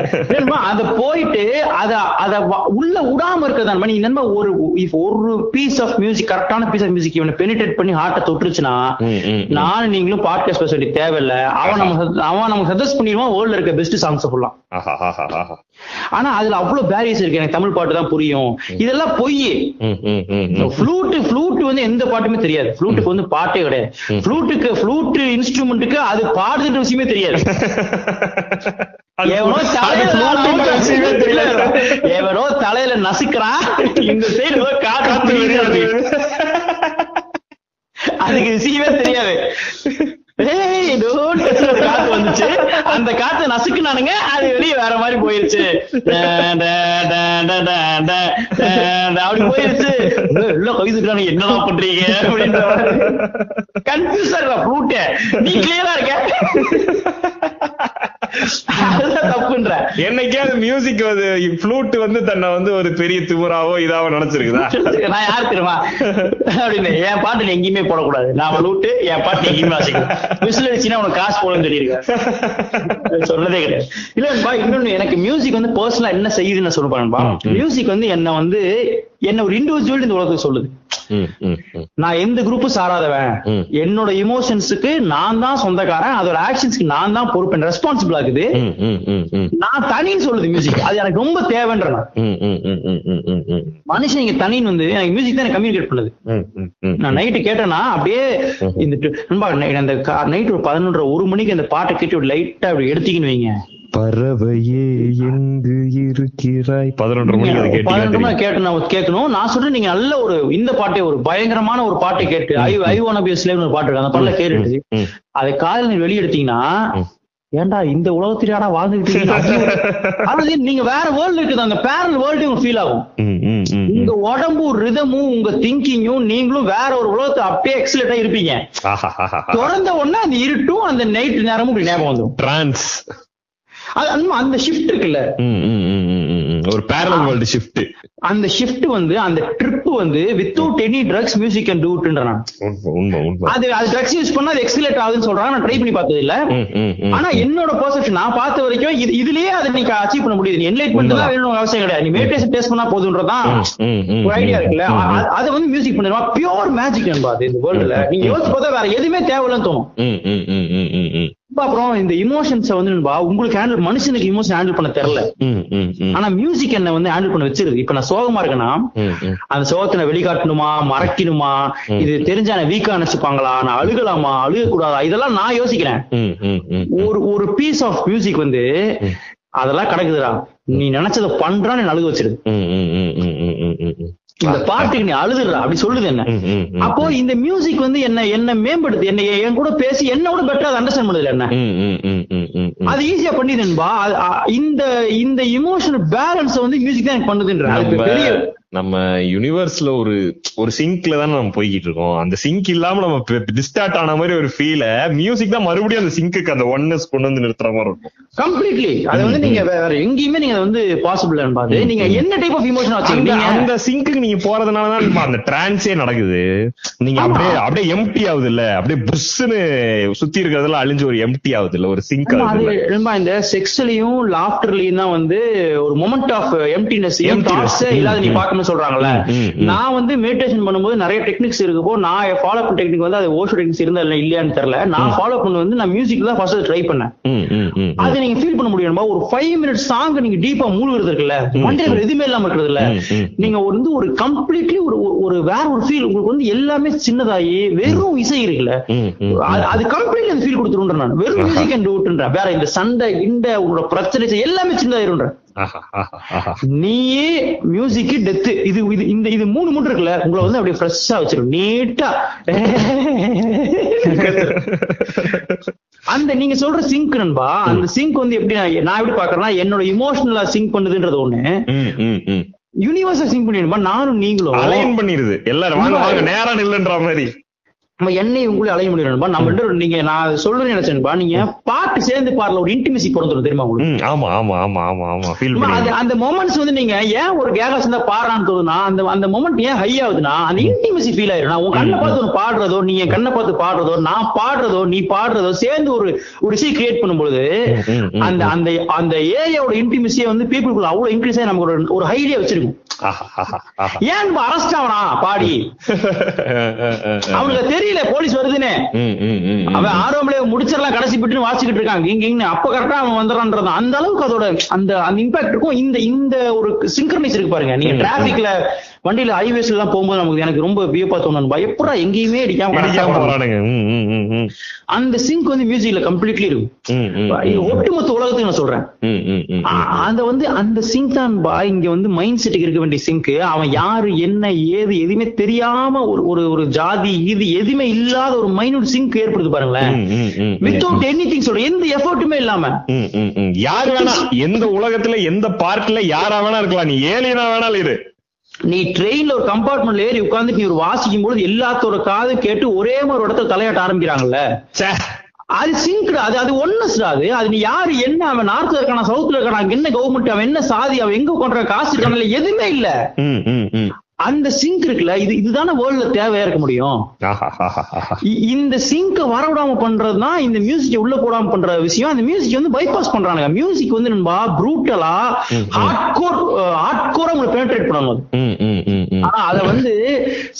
அத போயிட்டு அத அத உள்ள விடாம இருக்கதான் நீ நண்பா ஒரு ஒரு பீஸ் ஆஃப் மியூசிக் கரெக்டான பீஸ் ஆஃப் மியூசிக் இவனை பெனிட்ரேட் பண்ணி ஹார்ட்டை தொட்டுருச்சுன்னா ம். நானும் நீங்களும் பாட்காஸ்ட் பேச வேண்டிய தேவையில்ல. அவன் நம்ம அவன் நமக்கு சஜஸ்ட் பண்ணிடுவான் வேர்ல்ட்ல இருக்க பெஸ்ட் சாங்ஸ் ஃபுல்லா ஆஹா ஆஹா ஆஹா ஆனா அதுல அவ்வளவு பேரியர்ஸ் இருக்கு. எனக்கு தமிழ் பாட்டு தான் புரியும். இதெல்லாம் பொய். ஃப்ளூட் ஃப்ளூட் வந்து எந்த பாட்டுமே தெரியாது. ஃப்ளூட்டுக்கு வந்து பாட்டே கிடையாது. ஃப்ளூட்டுக்கு ஃப்ளூட் இன்ஸ்ட்ருமெண்ட்டுக்கு அது பாடுதுன்ற விஷயமே தெரியாது. எவனோ தலையில நசுக்கிறான். இந்த சைடு காத்து. அதுக்கு விஷயமே தெரியாது. காத்து வந்துச்சு. அந்த காத்து நசுக்குனானுங்க அது வெளியே வேற மாதிரி போயிருச்சு. அப்படி போயிருச்சு. எல்லாம் கைதுட்டானுங்க பண்றீங்க அப்படின்ற கன்ஃபியூசர்ல ஃப்ளூட்டே நீ கிளியரா இருக்க? தப்புன்ற. என்னைக்காவது மியூசிக் வந்து ஃப்ளூட் வந்து தன்னை வந்து ஒரு பெரிய திமுறாவோ இதாவோ நினைச்சிருக்குதா? நான் யார் தெரியுமா? அப்படின்னு என் பாட்டு எங்கேயுமே போடக்கூடாது. நான் ஃப்ளூட்டு என் பாட்டு எங்கேயுமே வாசிக்கிறேன் விசில் அடிச்சுன்னா உனக்கு காசு போடணும்னு சொல்லியிருக்கேன் சொன்னதே கிடையாது இல்ல நண்பா இன்னொன்னு எனக்கு மியூசிக் வந்து பர்சனலா என்ன செய்யுதுன்னு ம். மியூசிக் வந்து என்ன வந்து என்ன ஒரு இண்டிவிஜுவல் இந்த உலகத்துக்கு சொல்லுது. நான் எந்த குரூப்பும் சாராதவன். என்னோட இமோஷன்ஸுக்கு நான் தான் சொந்தக்காரன் அதோட ஆக்ஷன்ஸ்க்கு நான் தான் பொறுப்பேன் ரெஸ்பான்சிபிள் ஆகுது. நான் தனின்னு சொல்லுது மியூசிக் அது எனக்கு ரொம்ப தேவைன்ற. மனுஷன் இங்க தனின்னு வந்து எனக்கு மியூசிக் தான் கம்யூனிகேட் பண்ணுது. நான் நைட்டு கேட்டேன்னா அப்படியே இந்த நண்பா அந்த நைட் ஒரு பதினொன்றரை ஒரு மணிக்கு அந்த பாட்டை கேட்டு ஒரு லைட்டா அப்படி எடுத்துக்கின்னு வைங்க பறவையே எங்கு இருக்கிறாய்? பதினொன்று மணி கேட்டு நான் கேட்கணும். நான் சொல்றேன் நீங்க நல்ல ஒரு இந்த பாட்டே ஒரு பயங்கரமான ஒரு பாட்டை கேட்டு ஐ ஐ வான பி ஸ்லேவ்னு ஒரு பாட்டு இருக்கு அந்த பாட்டுல கேட்டுட்டு ம். அதை காலையில நீ வெளிய எடுத்தீங்கன்னா ம். ஏன்டா இந்த உலகத்திலாடா வாழ்ந்துகிட்டு நீங்க வேற வேர்ல்டு இருக்குது அந்த பேரல் வேர்ல்டு உங்களுக்கு ஃபீல் ஆகும். உங்க உடம்பு ரிதமும் உங்க திங்கிங்கும் நீங்களும் வேற ஒரு உலகத்தை அப்படியே எக்ஸலட்டா இருப்பீங்க. திறந்த உடனே அந்த இருட்டும் அந்த நைட் நேரமும் ஞாபகம் வந்துடும் அந்த- ஷிஃப்ட் இருக்குல்ல. ஒரு பேரல் வேர்ல்டு ஷிஃப்ட் அந்த ஷிஃப்ட் வந்து அந்த ட்ரிப் வந்து without any drugs music and டூட்ன்ற அது அது ட்ரக்ஸ் யூஸ் பண்ணா அது எக்ஸலேட் ஆகுதுன்னு சொல்றாங்க நான் ட்ரை பண்ணி பார்த்தது இல்ல. ஆனா என்னோட பெர்செப்ஷன் நான் பார்த்த வரைக்கும் இது இதுலயே அதை நீங்க அச்சீவ் பண்ண முடியுது என்லைட்மெண்ட் தான் வேணும் அவசியம் கிடையாது நீ மெடிடேஷன் டேஸ்ட் பண்ணா போதுன்றதான் ஒரு ஐடியா இருக்குல்ல அதை வந்து மியூசிக் பண்ணிடுவா பியூர் மேஜிக் அது இந்த வேர்ல்டுல நீங்க யோசிச்சு பார்த்தா வேற எதுவுமே தேவையில்லைன்னு தோணும் அப்புறம் இந்த இமோஷன்ஸை வந்து நண்பா உங்களுக்கு ஹேண்டில் மனுஷனுக்கு இமோஷன் ஹேண்டில் பண்ண தெரியல. ஆனா மியூசிக் என்ன வந்து ஹேண்டில் பண்ண வச்சிருது இப்ப நான் சோகமா இருக்கேன்னா. அந்த சோகத்தை வெளிக்காட்டணுமா மறைக்கணுமா இது தெரிஞ்சா வீக்கா நினைச்சுப்பாங்களா நான் அழுகலாமா அழுக கூடாதா இதெல்லாம் நான் யோசிக்கிறேன். ஒரு ஒரு பீஸ் ஆஃப் மியூசிக் வந்து அதெல்லாம் கிடக்குதுடா நீ நினைச்சதை பண்றா நீ அழுக வச்சிருது. இந்த பாட்டுக்கு நீ அழுதுடுறா அப்படி சொல்லுது என்ன. அப்போ இந்த மியூசிக் வந்து என்ன என்ன மேம்படுத்து என்ன என் கூட பேசி என்னோட பெட்டரா அதை அண்டர்ஸ்டாண்ட் பண்ணுது என்ன. அது ஈஸியா பண்ணிடுன்பா இந்த இந்த இமோஷனல் பேலன்ஸ் வந்து மியூசிக் தான் எனக்கு பண்ணுதுன்ற நம்ம யூனிவர்ஸ்ல ஒரு ஒரு சிங்க்ல தானே நம்ம போய்கிட்டு இருக்கோம். அந்த சிங்க் இல்லாம நம்ம டிஸ்டார்ட் ஆன மாதிரி ஒரு ஃபீல மியூசிக் தான் மறுபடியும் அந்த சிங்க்குக்கு அந்த ஒன்னஸ் கொண்டு வந்து நிறுத்துற மாதிரி இருக்கும். கம்ப்ளீட்லி அது வந்து நீங்க வேற எங்கேயுமே நீங்க வந்து பாசிபிள் பாது நீங்க என்ன டைப் ஆஃப் இமோஷன் வச்சுக்கீங்க அந்த சிங்க்குக்கு நீங்க போறதுனாலதான் இப்ப அந்த டிரான்ஸே நடக்குது. நீங்க. அப்படியே அப்படியே எம்டி ஆகுது இல்ல அப்படியே புஷ்னு சுத்தி இருக்கிறதெல்லாம் அழிஞ்சு ஒரு எம்டி ஆகுது இல்ல ஒரு சிங்க் ஆகுது இந்த செக்ஸ்லயும் லாஃப்டர்லயும் தான் வந்து ஒரு மொமெண்ட் ஆஃப் எம்டினஸ். தாட்ஸ் இல்லாத நீ ம், பார்க்கணும்னு சொல்றாங்கல்ல. நான் வந்து மெடிடேஷன் பண்ணும்போது நிறைய டெக்னிக்ஸ் இருக்குப்போ நான் ஃபாலோ பண்ண டெக்னிக் வந்து அது ஓஷோ டெக்னிக்ஸ் இருந்தா இல்ல இல்லையான்னு தெரியல. நான் ஃபாலோ பண்ண வந்து நான் மியூசிக் தான் ஃபர்ஸ்ட் ட்ரை பண்ணேன். அது நீங்க ஃபீல் பண்ண முடியுமா? ஒரு ஃபைவ் மினிட்ஸ் சாங் நீங்க டீப்பா மூழ்கிறது இருக்குல்ல. மண்டே எதுவுமே இல்லாம இருக்கிறது இல்ல. நீங்க வந்து ஒரு கம்ப்ளீட்லி ஒரு ஒரு- வேற ஒரு ஃபீல் உங்களுக்கு வந்து எல்லாமே சின்னதாகி வெறும் இசை இருக்குல்ல. அது- கம்ப்ளீட்லி அந்த ஃபீல் கொடுத்துருன்ற நான். வெறும் மியூசிக் அண்ட் வேற இந்த சண்டை இந்த உங்களோட பிரச்சனை எல்லாமே சின்னதாயிருன்ற ஆஹா, ஆஹா, ஆஹா. நீயே மியூசிக் டெத்து இது இது இந்த இது மூணு மூணு இருக்குல்ல உங்களை வந்து அப்படியே ஃப்ரெஷ்ஷா வச்சிரும். நீட்டா. அந்த நீங்க சொல்ற சிங்க் நண்பா அந்த சிங்க் வந்து எப்படி நான் எப்படி பாக்குறேன்னா என்னோட இமோஷனலா சிங்க் பண்ணுதுன்றது ஒண்ணு. யூனிவர்சல் சிங்க் பண்ணிடுமா நானும் நீங்களும். அலைன் பண்ணிருது எல்லாரும் வாங்க வாங்க நேரா நில்லுன்ற மாதிரி. நம்ம என்னை உங்களே அலைய முடியணும்பா நம்ம ரெண்டு நீங்க நான் சொல்றேன்னு நினைச்சேன்பா நீங்க பாட்டு சேர்ந்து பாடல ஒரு இன்டிமேசி பிறந்துடும் தெரியுமா உங்களுக்கு? ஆமா ஆமா ஆமா ஆமா ஆமா. ஃபீல் அது அந்த மொமெண்ட்ஸ் வந்து நீங்க ஏன் ஒரு கேகா சேர்ந்தா பாடுறான்னு தோணுனா அந்த அந்த மொமெண்ட் ஏன் ஹை ஆகுதுன்னா அந்த இன்டிமசி ஃபீல் ஆயிரும். நான் உன் கண்ணை பார்த்து ஒன்று பாடுறதோ நீ என் கண்ணை பார்த்து பாடுறதோ நான் பாடுறதோ நீ பாடுறதோ சேர்ந்து ஒரு ஒரு இசை கிரியேட் பண்ணும்பொழுது அந்த அந்த அந்த ஏரியாவோட இன்டிமசியை வந்து பீப்புளுக்குள்ள அவ்வளவு இன்க்ரீஸ் ஆகி நமக்கு ஒரு ஒரு ஹைலியா வச்சிருக்கும். ஏன் அரெஸ்ட் ஆவனா பாடி? அவனுக்கு தெரியல போலீஸ் வருதுன்னு. அவன் ஆர்வம்ல முடிச்சிடலாம் கடைசி பிட்டு வாசிக்கிட்டு இருக்கான் கிங் கிங்னு அப்ப கரெக்டா அவன் வந்துடுறான்றது அந்த அளவுக்கு அதோட அந்த அந்த இம்பாக்ட் இருக்கும். இந்த இந்த ஒரு சிங்க்ரனைஸ் இருக்கு பாருங்க. நீங்க டிராபிக்ல வண்டியில ஹைவேஸ்ல எல்லாம் போகும்போது நமக்கு எனக்கு ரொம்ப வியப்பா தோணும். எப்படா எங்கேயுமே அடிக்காம. அந்த சிங்க் வந்து மியூசிக்ல கம்ப்ளீட்லி இருக்கும். ஒட்டுமொத்த உலகத்துக்கு நான் சொல்றேன். அந்த வந்து அந்த சிங்க் தான் பா இங்க வந்து மைண்ட் செட்டுக்கு இருக்க வேண்டிய சிங்க் அவன் யாரு என்ன ஏது எதுவுமே தெரியாம ஒரு ஒரு ஒரு ஜாதி இது எதுவுமே இல்லாத ஒரு மைனூட் சிங்க் ஏற்படுது பாருங்களேன். வித்தவுட் எனி திங் சொல்றேன் எந்த எஃபர்ட்டுமே இல்லாம. யார் வேணா எந்த உலகத்துல எந்த பார்ட்ல யாரா வேணா இருக்கலாம். நீ ஏலியனா வேணாலும் இரு. நீ ட்ரெயின்ல ஒரு கம்பார்ட்மெண்ட்ல ஏறி உட்கார்ந்து நீ ஒரு வாசிக்கும் பொழுது எல்லாத்தோட காது கேட்டு ஒரே மாதிரி இடத்துல தலையாட்ட ஆரம்பிக்கிறாங்கல்ல. அது சிங்க்டா அது அது ஒன்னஸ்டா அது அது நீ யாரு என்ன அவன் நார்த்ல இருக்கானா சவுத்ல இருக்கானா என்ன கவர்மெண்ட் அவன் என்ன சாதி அவன் எங்க கொண்ட காசு இருக்கான எதுவுமே இல்ல ம், ம், ம். அந்த சிங்க் இருக்குல்ல இது இதுதானே வேர்ல்ட்ல தேவையா இருக்க முடியும் இந்த சிங்க வரவிடாம பண்றதுதான் இந்த மியூசிக் உள்ள போடாம பண்ற விஷயம் அந்த மியூசிக் வந்து பைபாஸ் பண்றானுங்க மியூசிக் வந்து நண்பா ப்ரூட்டலா ம், ம். ஹார்ட்கோர் ஹார்ட்கோரா உங்களை பெனிட்ரேட் பண்ணணும். ஆனா அத வந்து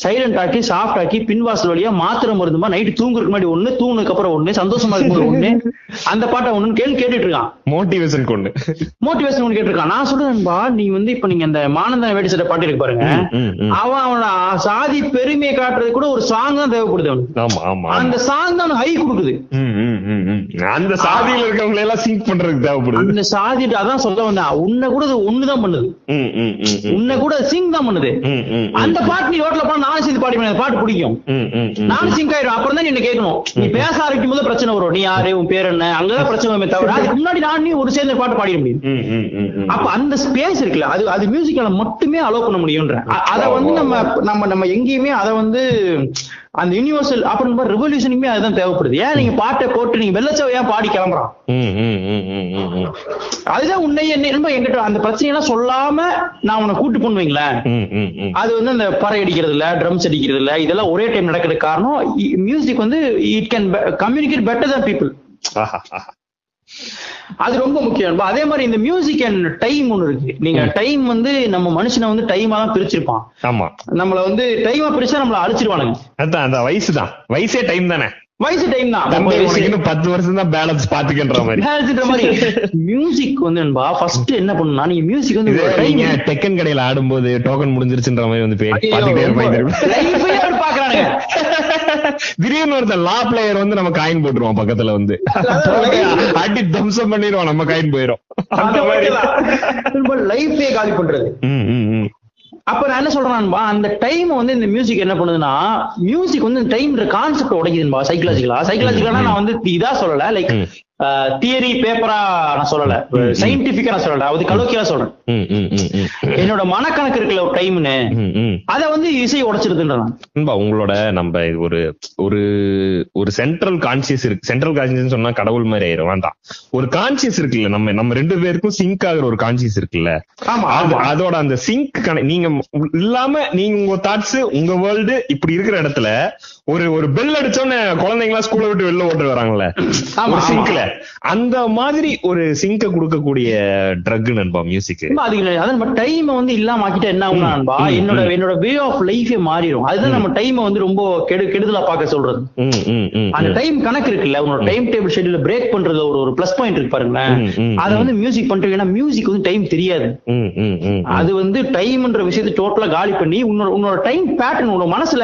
சைலண்ட் ஆக்கி சாஃப்ட் ஆக்கி பின்வாசல் வழியா மாத்திரை மருந்துமா நைட்டு தூங்குறதுக்கு முன்னாடி ஒண்ணு தூங்குனதுக்கு அப்புறம் ஒண்ணு சந்தோஷமா இருக்கும்போது ஒண்ணு அந்த பாட்டை ஒண்ணுன்னு கேள்வி கேட்டுட்டு இருக்கான். மோட்டிவேஷன் கொண்டு மோட்டிவேஷன் ஒண்ணு கேட்டிருக்கான். நான் சொல்றேன் நண்பா நீ வந்து இப்ப நீங்க இந்த மானந்தன வேடி சட்டை பாட்டு இருக்கு பாருங்க. அவன் அவனோட சாதி பெருமையை காட்டுறது கூட ஒரு சாங் தான் தேவைப்படுது அவனுக்கு. அந்த சாங் தான் ஹை கொடுக்குது. அந்த சாதியில இருக்கவங்களை எல்லாம் சிங்க் பண்றதுக்கு தேவைப்படுது. அந்த சாதி அதான் சொல்ல வந்தேன். உன்னை கூட அது ஒண்ணுதான் பண்ணுது. உன்னை கூட சிங் தான் பண்ணுது. அந்த பாட்டு நீ ரோட்ல போனா நானும் சேர்ந்து பாடி அந்த பாட்டு பிடிக்கும். நானும் சிங்க் ஆயிடும் அப்புறம் தான் என்ன கேட்கணும். நீ பேச ஆரம்பிக்கும் போது பிரச்சனை வரும். நீ யாரு? உன் பேர் என்ன? அங்கதான் பிரச்சனை வருமே தவிர அதுக்கு முன்னாடி நான் நீ ஒரு சேர்ந்த பாட்டு பாடிட முடியும். அப்ப அந்த ஸ்பேஸ் இருக்குல்ல அது அது மியூசிக்கால மட்டுமே அலோவ் பண்ண முடியும்ன்ற. அத வந்து நம்ம நம்ம நம்ம எங்கேயுமே அத வந்து அந்த யூனிவர்சல் அப்புறம் ரெவல்யூஷனுமே அதுதான் தேவைப்படுது ஏன் நீங்க பாட்டை போட்டு நீங்க வெள்ளச்சவை ஏன் பாடி கிளம்புறான். அதுதான் உன்னை என்ன ரொம்ப எங்கிட்ட அந்த பிரச்சனையெல்லாம் சொல்லாம நான் உன்னை கூட்டு பண்ணுவீங்களேன். அது வந்து அந்த பறை அடிக்கிறது இல்ல ட்ரம்ஸ் அடிக்கிறது இல்ல இதெல்லாம் ஒரே டைம் நடக்கிறதுக்கு காரணம் மியூசிக் வந்து it can communicate better than people. அது ரொம்ப முக்கியம். அதே மாதிரி இந்த மியூசிக் அண்ட் டைம் ஒண்ணு இருக்கு. நீங்க டைம் வந்து நம்ம மனுஷனை வந்து டைமா தான் பிரிச்சிருப்பான். ஆமா. நம்மள வந்து டைமா பிரிச்சா நம்மள அழிச்சிருவானுங்க. அதான் அந்த வயசு தான். வயசே டைம் தானே? வயசு டைம் தான். பத்து வருஷம் தான் பேலன்ஸ் பாத்துக்கின்ற மாதிரி. பேலன்ஸ்ன்ற மாதிரி. மியூசிக் வந்து என்பா ஃபர்ஸ்ட் என்ன பண்ணுனா நீங்க மியூசிக் வந்து நீங்க டெக்கன் கடையில ஆடும்போது டோக்கன் முடிஞ்சிருச்சுன்ற மாதிரி வந்து பாத்துக்கிட்டே இருப்பாங்க திடீர்னு ஒருத்தன் லா பிளேயர் வந்து நம்ம காயின் போட்டுருவான் பக்கத்துல வந்து. அடி தம்சம் பண்ணிடுவான் நம்ம காயின் போயிரும். அந்த மாதிரி. ரொம்ப லைஃபே காலி பண்றது. ம், ம், ம். அப்ப நான் என்ன சொல்றேன்பா அந்த டைம் வந்து இந்த மியூசிக் என்ன பண்ணுதுன்னா மியூசிக் வந்து டைம்ன்ற கான்செப்ட் உடைக்குதுன்பா சைக்கலாஜிக்கலா சைக்கலாஜிக்கலா நான் வந்து இதா சொல்லல லைக். தியரி பேப்பரா நான் சொல்லல. சயின்டிபிக்கா நான் சொல்லல. அது கலோக்கியா சொல்றேன். என்னோட மனக்கணக்கு இருக்குல்ல ஒரு டைம்னு. அத வந்து இசை உடைச்சிருதுன்ற நான். நண்பா உங்களோட நம்ம ஒரு ஒரு ஒரு சென்ட்ரல் கான்சியஸ் இருக்கு. சென்ட்ரல் கான்சியஸ் சொன்னா கடவுள் மாதிரி ஆயிரும். வேண்டாம். ஒரு கான்சியஸ் இருக்குல்ல நம்ம நம்ம ரெண்டு பேருக்கும் சிங்க் ஆகுற ஒரு கான்சியஸ் இருக்குல்ல. அதோட அந்த சிங்க் நீங்க இல்லாம நீங்க உங்க தாட்ஸ் உங்க வேர்ல்டு இப்படி இருக்கிற இடத்துல ஒரு ஒரு பெல் அடிச்சோன்னு குழந்தைங்களா ஸ்கூலை விட்டு வெளில ஓட்டு வராங்கல்ல. சிங்க்ல அந்த மாதிரி ஒரு சிங்க கொடுக்கக்கூடிய ட்ரக் நண்பா மியூசிக் இல்லை. அதான் டைம் வந்து இல்லாம ஆக்கிட்டா என்ன ஆகும்னா நண்பா, என்னோட என்னோட வே ஆஃப் லைஃபே மாறிடும். அதுதான் நம்ம டைம் வந்து ரொம்ப கெடு கெடுதலா பார்க்க சொல்றது. அந்த டைம் கணக்கு இருக்குல்ல உங்களோட டைம் டேபிள் ஷெட்யூல பிரேக் பண்றது ஒரு ஒரு பிளஸ் பாயிண்ட் இருக்கு பாருங்களேன். அத வந்து மியூசிக் பண்றீங்க ஏன்னா மியூசிக் வந்து டைம் தெரியாது. அது வந்து டைம்ன்ற விஷயத்தை டோட்டலா காலி பண்ணி உன்னோட உன்னோட டைம் பேட்டர்ன் உன்னோட மனசுல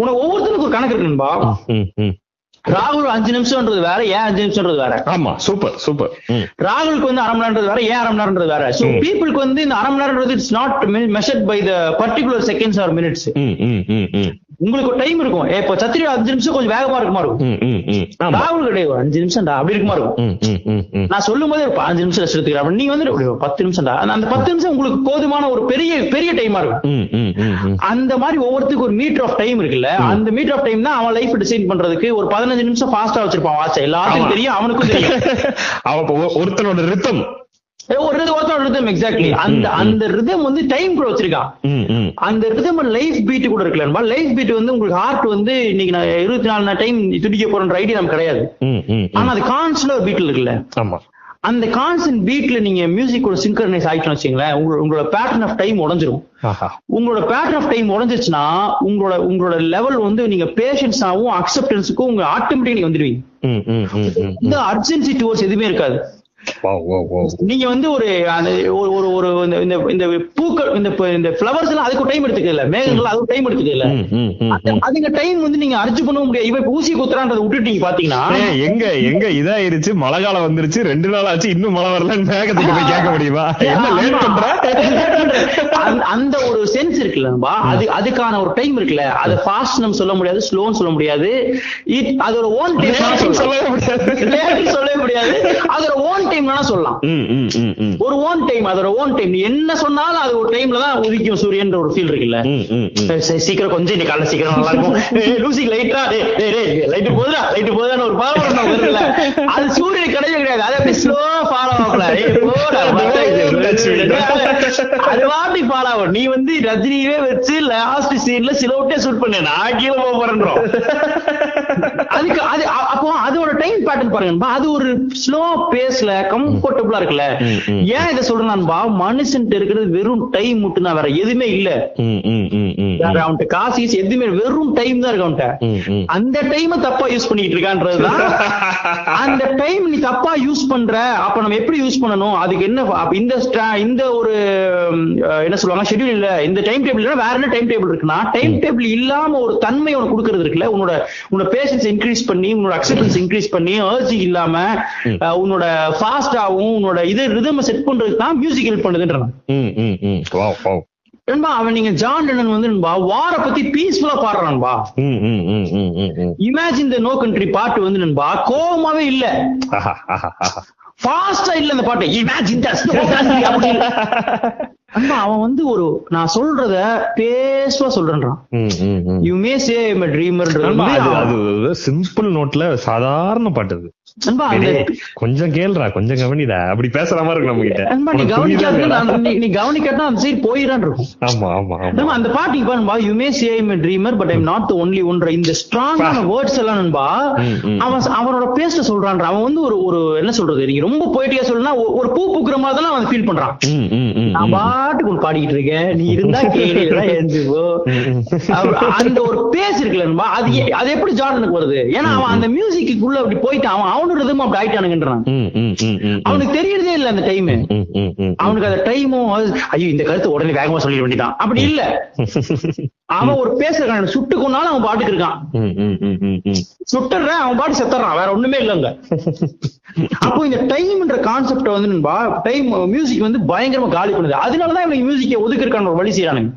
உனக்கு ஒவ்வொருத்தருக்கும் ஒரு கணக்கு இருக்குன்பா ராகுல் அஞ்சு நிமிஷம்ன்றது வேற ஏன் அஞ்சு நிமிஷம்ன்றது வேற? ஆமா சூப்பர் சூப்பர் ராகுலுக்கு வந்து அரை மணி நேரம்ன்றது வேற ஏன் அரை மணி நேரம்ன்றது வேற? சோ பீப்புளுக்கு வந்து இந்த அரை மணி நேரம்ன்றது it's not measured by the particular seconds or minutes உங்களுக்கு ஒரு டைம் இருக்கும். ஏ, இப்போ சத்திரி அஞ்சு நிமிஷம் கொஞ்சம் வேகமா இருக்குமா இருக்கும்? ராகுல் கிடையாது அஞ்சு நிமிஷம்டா அப்படி இருக்குமா இருக்கும்? நான் சொல்லும் போதே அஞ்சு நிமிஷம் ரெஸ்ட் எடுத்துக்கிறேன். நீங்க வந்து பத்து நிமிஷம் தான் அந்த பத்து நிமிஷம் உங்களுக்கு போதுமான ஒரு பெரிய பெரிய டைமா இருக்கும். அந்த மாதிரி ஒவ்வொருத்துக்கும் ஒரு மீட்டர் ஆஃப் டைம் இருக்குல்ல? அந்த மீட்டர் ஆஃப் டைம் தான் அவன் லைஃப் டிசைன் பண்றதுக்கு ஒரு பதினஞ்சு நிமிஷம் ஃபாஸ்டா வச்சிருப்பான் வாட்ச். எல்லாத்துக்கும். தெரியும் அவனுக்கும் தெரியும். அவ இப்ப ஒ- ஒருத்தனோட ரித்தம் ஒரு இது ஒருத்தன் ரிதம் எக்ஸாக்ட்லி அந்த அந்த ரிதம் வந்து டைம் கூட வச்சிருக்கான். அந்த ரிதம் லைஃப் பீட் கூட இருக்குல்ல லைஃப் பீட் வந்து உங்களுக்கு ஹார்ட் வந்து இன்னைக்கு நான் இருபத்தி நாலு டைம் துடிக்க போறேன்ற ஐடியா நமக்கு கிடையாது. ஆனா அது கான்ஸ்டன்ட் ஒரு பீட்ல இருக்குல்ல. ஆமா. அந்த கான்ஸ்டன்ட் பீட்ல நீங்க மியூசிக் கூட சிங்கர்னைஸ் ஆயிட்டோம்னு வச்சுங்களேன் உங்களோட உங்களோட பேட்டர்ன் ஆஃப் டைம் உடஞ்சிரும். உங்களோட பேட்டர்ன் ஆஃப் டைம் உடஞ்சிச்சுன்னா உங்களோட உங்களோட லெவல் வந்து நீங்க பேஷன்ஸாவும் அக்செப்டன்ஸுக்கும் உங்க ஆட்டோமேட்டிக் வந்துடுவீங்க. இந்த அர்ஜென்சி டுவர்ட்ஸ் எதுவுமே இருக்காது. நீங்க வந்து ஒரு ஒரு ஒரு இந்த- இந்த பூக்கள் இந்த இந்த ஃபிளவர்ஸ் எல்லாம் அதுக்கு டைம் எடுத்துக்கல. மேகங்கள் அதுக்கு டைம் எடுத்துக்கல. அதுங்க டைம் வந்து நீங்க அர்ஜு பண்ண முடியாது. இவ இப்ப ஊசி குத்துறான்றத விட்டுட்டீங்க பாத்தீங்கன்னா எங்க எங்க இதாயிருச்சு? மழை காலம் வந்துருச்சு. ரெண்டு நாள் ஆச்சு இன்னும் மழை வரலன்னு மேகத்துக்கு போய் கேட்க முடியுமா? என்ன லேட் பண்ற? அந்த- ஒரு சென்ஸ் இருக்குல்லப்பா அது அதுக்கான ஒரு டைம் இருக்குல்ல. அது ஃபாஸ்ட் நம்ம சொல்ல முடியாது ஸ்லோன்னு சொல்ல முடியாது. அதோட ஓன் சொல்லவே முடியாது. சொல்லவே முடியாது. அதோட ஓன் டைம் வேணா சொல்லலாம் ஒரு ஓன் டைம் அதோட ஓன் டைம் நீ என்ன சொன்னாலும் அது ஒரு டைம்ல தான் உதிக்கும் சூரியன்ற ஒரு ஃபீல் இருக்குல்ல? சீக்கிரம் கொஞ்சம் நீ காலைல சீக்கிரம் நல்லா இருக்கும். லூசிக்கு லைட்டா டேய் டேய் லைட் போதுடா லைட் போதுடா ஒரு பண்ண வருதுல அது சூரியன் கிடையவே கிடையாது. அது அப்படியே ஸ்லோ நீ வந்து ரஜினியவே வச்சு லாஸ்ட் சீன்ல சிலோட்டே ஷூட் பண்ண. நான் கீழே போக போறேன்றோம் அதுக்கு அது அப்போ அதோட டைம் பேட்டர்ன் பாருங்கப்பா அது ஒரு ஸ்லோ பேஸ்ல கம்ஃபர்டபுளா இருக்குல்ல. ஏன் இதை சொல்றேன்பா மனுஷன்ட்டு இருக்கிறது வெறும் டைம் மட்டும் தான் வேற எதுவுமே இல்ல. அவன்கிட்ட காசு கீசு எதுவுமே. வெறும் டைம் தான் இருக்கு அவன்கிட்ட. அந்த டைம் தப்பா யூஸ் பண்ணிட்டு இருக்கான்றதுதான். அந்த டைம் நீ தப்பா யூஸ் பண்ற. அப்ப நம்ம எப்படி யூஸ் பண்ணணும்? அதுக்கு என்ன இந்த இந்த ஒரு என்ன சொல்லுவாங்க ஷெட்யூல் இல்ல. இந்த டைம் டேபிள் இல்ல வேற என்ன டைம் டேபிள் இருக்குன்னா டைம் டேபிள் இல்லாம ஒரு தன்மை உனக்கு கொடுக்கறது இருக்குல்ல? உன்னோட உன்னோட பேஷன்ஸ் இன்க்ரீஸ் பண்ணி உன்னோட அக்செப்டன்ஸ் இன்க்ரீஸ் பண்ணி ஏர்ஜி இல்லாம உன்னோட ஃபாஸ்டாவும் உன்னோட இது ரிதம் செட் பண்றதுக்கு தான் மியூசிக் ஹெல்ப் பண்ணுதுன்றான் நண்பா அவன் நீங்க ஜான் லெனன் வந்து நண்பா வார பத்தி பீஸ்ஃபுல்லா பாடுறான்பா. இமேஜின் த நோ கண்ட்ரி பாட்டு வந்து நண்பா கோவமாவே இல்ல. ஃபாஸ்டா இல்ல அந்த பாட்டு. இமேஜின் நண்பா அவன் வந்து ஒரு நான் சொல்றத பேசுவா சொல்றேன்றான். யூ மே சே எம் அது சிம்பிள் நோட்ல சாதாரண பாட்டு அது. கொஞ்சம் கேளுடா கொஞ்சம் கவனிடா. அப்படி பேசுற மாதிரி இருக்கு நம்ம கிட்ட நீ கவனிக்காத நீ- அந்த சைடு போயிடான் இருக்கும். ஆமா ஆமா ஆமா. அந்த பாட்டு இப்ப நண்பா you may say I'm dreamer but I'm not only ஒன்ற. இந்த ஸ்ட்ராங்கான வேர்ட்ஸ் எல்லாம் நண்பா. அவன் அவனோட பேஸ்ல சொல்றான் அவன் வந்து ஒரு ஒரு என்ன சொல்றது? நீங்க ரொம்ப போயிட்டியா சொல்லனா ஒரு பூ பூக்குற மாதிரி தான் அவன் ஃபீல் பண்றான். நான் பாட்டுக்கு பாடிக்கிட்டு இருக்கேன். நீ இருந்தா கேளு இல்லைன்னா எழுந்து போ. அவ- அந்த ஒரு பேஸ் இருக்குல்ல நண்பா, அது அது எப்படி ஜார்டனுக்கு வருது? ஏன்னா அவன் அந்த மியூசிக்குள்ள அப்படி போயிட்டான். அவன் அவனோட ரிதம் அப்படி ஆயிட்டானுங்கன்றான் அவனுக்கு தெரியறதே இல்ல அந்த டைம் அவனுக்கு அந்த டைமும் ஐயோ இந்த கருத்து உடனே வேகமா சொல்லிட வேண்டியதான் அப்படி இல்ல அவன் ஒரு பேசுறான் சுட்டு கொண்டாலும் அவன் பாட்டுக்கு இருக்கான் சுட்டுறேன் அவன் பாட்டு செத்துறான் வேற ஒண்ணுமே இல்லங்க அப்போ இந்த டைம்ன்ற கான்செப்ட் வந்து நண்பா டைம் மியூசிக் வந்து பயங்கரமா காலி பண்ணுது அதனாலதான் இவனுக்கு மியூசிக்கை ஒதுக்கிருக்கான ஒரு வழி செய்யறானுங்க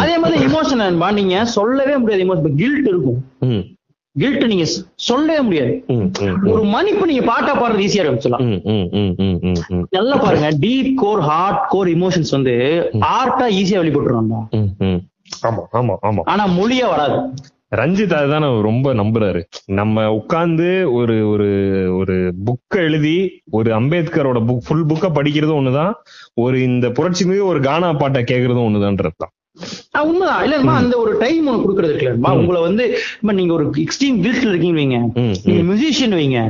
அதே மாதிரி இமோஷன் நண்பா நீங்க சொல்லவே முடியாது இமோஷன் கில்ட் இருக்கும் கில்ட் நீங்க சொல்லவே முடியாது. ஒரு மன்னிப்பு நீங்க பாட்டா பாடுறது ஈஸியா ஆரம்பிச்சலாம் ம், ம், ம், ம், ம், ம், நல்லா பாருங்க. Deep core hard core emotions வந்து ஆர்ட்டா ஈஸியா வெளிப்பட்டுருவாங்க. ஆமா ஆமா ஆமா. ஆனா மொழியா வராது. ரஞ்சித் அதுதான் ரொம்ப நம்புறாரு. நம்ம உட்கார்ந்து ஒரு ஒரு ஒரு புக்க எழுதி ஒரு அம்பேத்கரோட புக் ஃபுல் புக்க படிக்கிறதும் ஒண்ணுதான். ஒரு இந்த புரட்சி மீது ஒரு கானா பாட்டை கேக்குறதும் ஒண்ணுதான்றதுதான். உண்மைதான். இல்லம்மா அந்த ஒரு டைம் ஒன்று கொடுக்கறது இருக்குல்லம்மா உங்களை வந்து இப்ப நீங்க ஒரு எக்ஸ்ட்ரீம் கில்ட்ல இருக்கீங்க வைங்க. நீங்க மியூசிஷியன் வைங்க.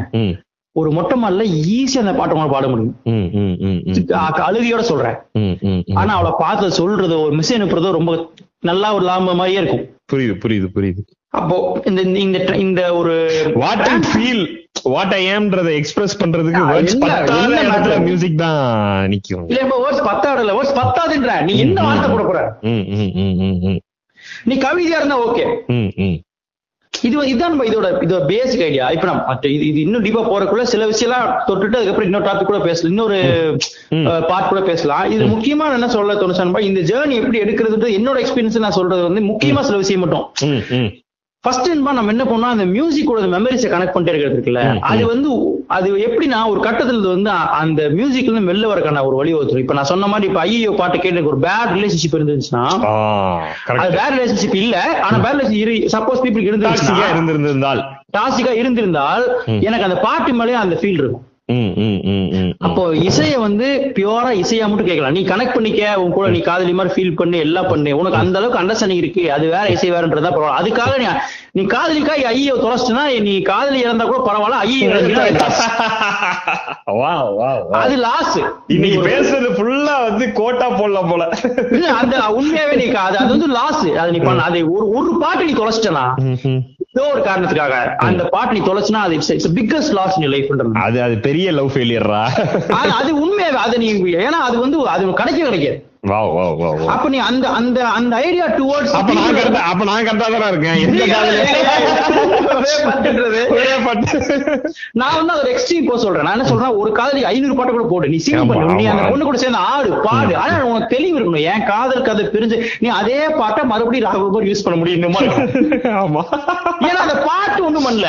ஒரு மொட்டை மாடல ஈஸியா அந்த பாட்டை உங்களால பாட முடியும். அழுகையோட சொல்றேன். ஆனா அவளை பார்த்து சொல்றதோ ஒரு மிஸ் அனுப்புறதோ ரொம்ப நல்லா ஒரு லாப மாதிரியே இருக்கும். புரியுது புரியுது புரியுது. அப்போ இந்த இந்த இந்த ஒரு what I feel what I ஆம்ன்றதை express பண்றதுக்கு என்ன- பத்தாத இடத்துல? மியூசிக் தான் நிக்கும். இல்ல இப்ப வேர்ட்ஸ் பத்தாடுல வேர்ட்ஸ் பத்தாதுன்ற. நீ என்ன வார்த்தை போட போற. நீ கவிதையா இருந்தா ஓகே. இது இதுதான் நம்ம இதோட இதோட பேசிக் ஐடியா இப்ப நம்ம மற்ற இது இது இன்னும் டீப்பா போறதுக்குள்ள சில விஷயம்லாம் தொட்டுட்டு அதுக்கப்புறம் இன்னொரு டாபிக் கூட பேசலாம். இன்னொரு. பார்ட் கூட பேசலாம். இது முக்கியமா என்ன சொல்ல தோணுச்சான்பா இந்த ஜேர்னி எப்படி எடுக்கிறதுன்றது என்னோட எக்ஸ்பீரியன்ஸ் நான் சொல்றது வந்து முக்கியமா சில விஷயம் மட்டும். ஃபர்ஸ்ட் நம்ம என்ன பண்ணோம் அந்த மியூசிக்கோட மெமரிஸை கனெக்ட் பண்ணிட்டே இருக்கிறது இருக்குல்ல? அது வந்து அது எப்படின்னா ஒரு கட்டத்துல வந்து அந்த மியூசிக்ல இருந்து வெளில வரக்கான ஒரு வழி ஒருத்தர் இப்ப நான் சொன்ன மாதிரி இப்ப ஐயோ பாட்டு கேட்டு எனக்கு ஒரு பேட் ரிலேஷன்ஷிப் இருந்துச்சுன்னா அது. பேட் ரிலேஷன்ஷிப் இல்ல. ஆனா bad relationship suppose people Toxic ஆ இருந்துச்சுன்னா இருந்திருந்தால் டாசிக்கா இருந்திருந்தால் எனக்கு அந்த பாட்டு மேலேயே அந்த ஃபீல் இருக்கும். அப்போ இசைய வந்து பியூரா இசையா மட்டும் கேட்கலாம். நீ கனெக்ட் பண்ணிக்க உன் கூட நீ காதலி மாதிரி ஃபீல் பண்ணி எல்லாம் பண்ணு. உனக்கு அந்த அளவுக்கு அண்டர்ஸ்டாண்டிங் இருக்கு. அது வேற இசை வேறன்றதா பரவாயில்ல. அதுக்காக நீ நீ காதலிக்கா ஐயோ தொலைச்சிட்டுனா நீ காதலி இறந்தா கூட பரவாயில்ல. ஐயோ. அது லாஸ் இன்னைக்கு பேசுறது ஃபுல்லா வந்து கோட்டா போடலாம் போல. அந்த உண்மையாவே நீ அது அது வந்து லாஸ் அது நீ பண்ண அது ஒரு ஒரு பாட்டு நீ தொலைச்சிட்டனா. ஏதோ ஒரு காரணத்துக்காக அந்த பாட்டு நீ தொலைச்சுனா அது இட்ஸ் பிக்கஸ்ட் லாஸ் நீ லைஃப்ன்றது அது அது பெரிய லவ் ஃபெயிலியர்ரா அது உண்மையாவே அது நீ ஏன்னா அது வந்து அது கிடைக்க கிடைக்காது. அப்ப நீ அந்த அந்த அந்த ஐடியா டுவர்ட்ஸ் அப்ப நான் கரெக்டா அப்ப நான் கரெக்டா தான் இருக்கேன் நான் வந்து ஒரு எக்ஸ்ட்ரீம் போ சொல்றேன். நான் என்ன சொல்றேன் ஒரு காதலி ஐநூறு பாட்டு கூட போடு. நீ சிங் பண்ணு. நீ அந்த. பொண்ணு கூட சேர்ந்து ஆடு பாடு. ஆனா உனக்கு தெளிவு இருக்கணும். என் காதல் கதை பிரிஞ்சு நீ அதே பாட்டை மறுபடியும் ராகுல் யூஸ் பண்ண முடியும். ஆமா. ஏன்னா அந்த பாட்டு ஒண்ணும் பண்ணல.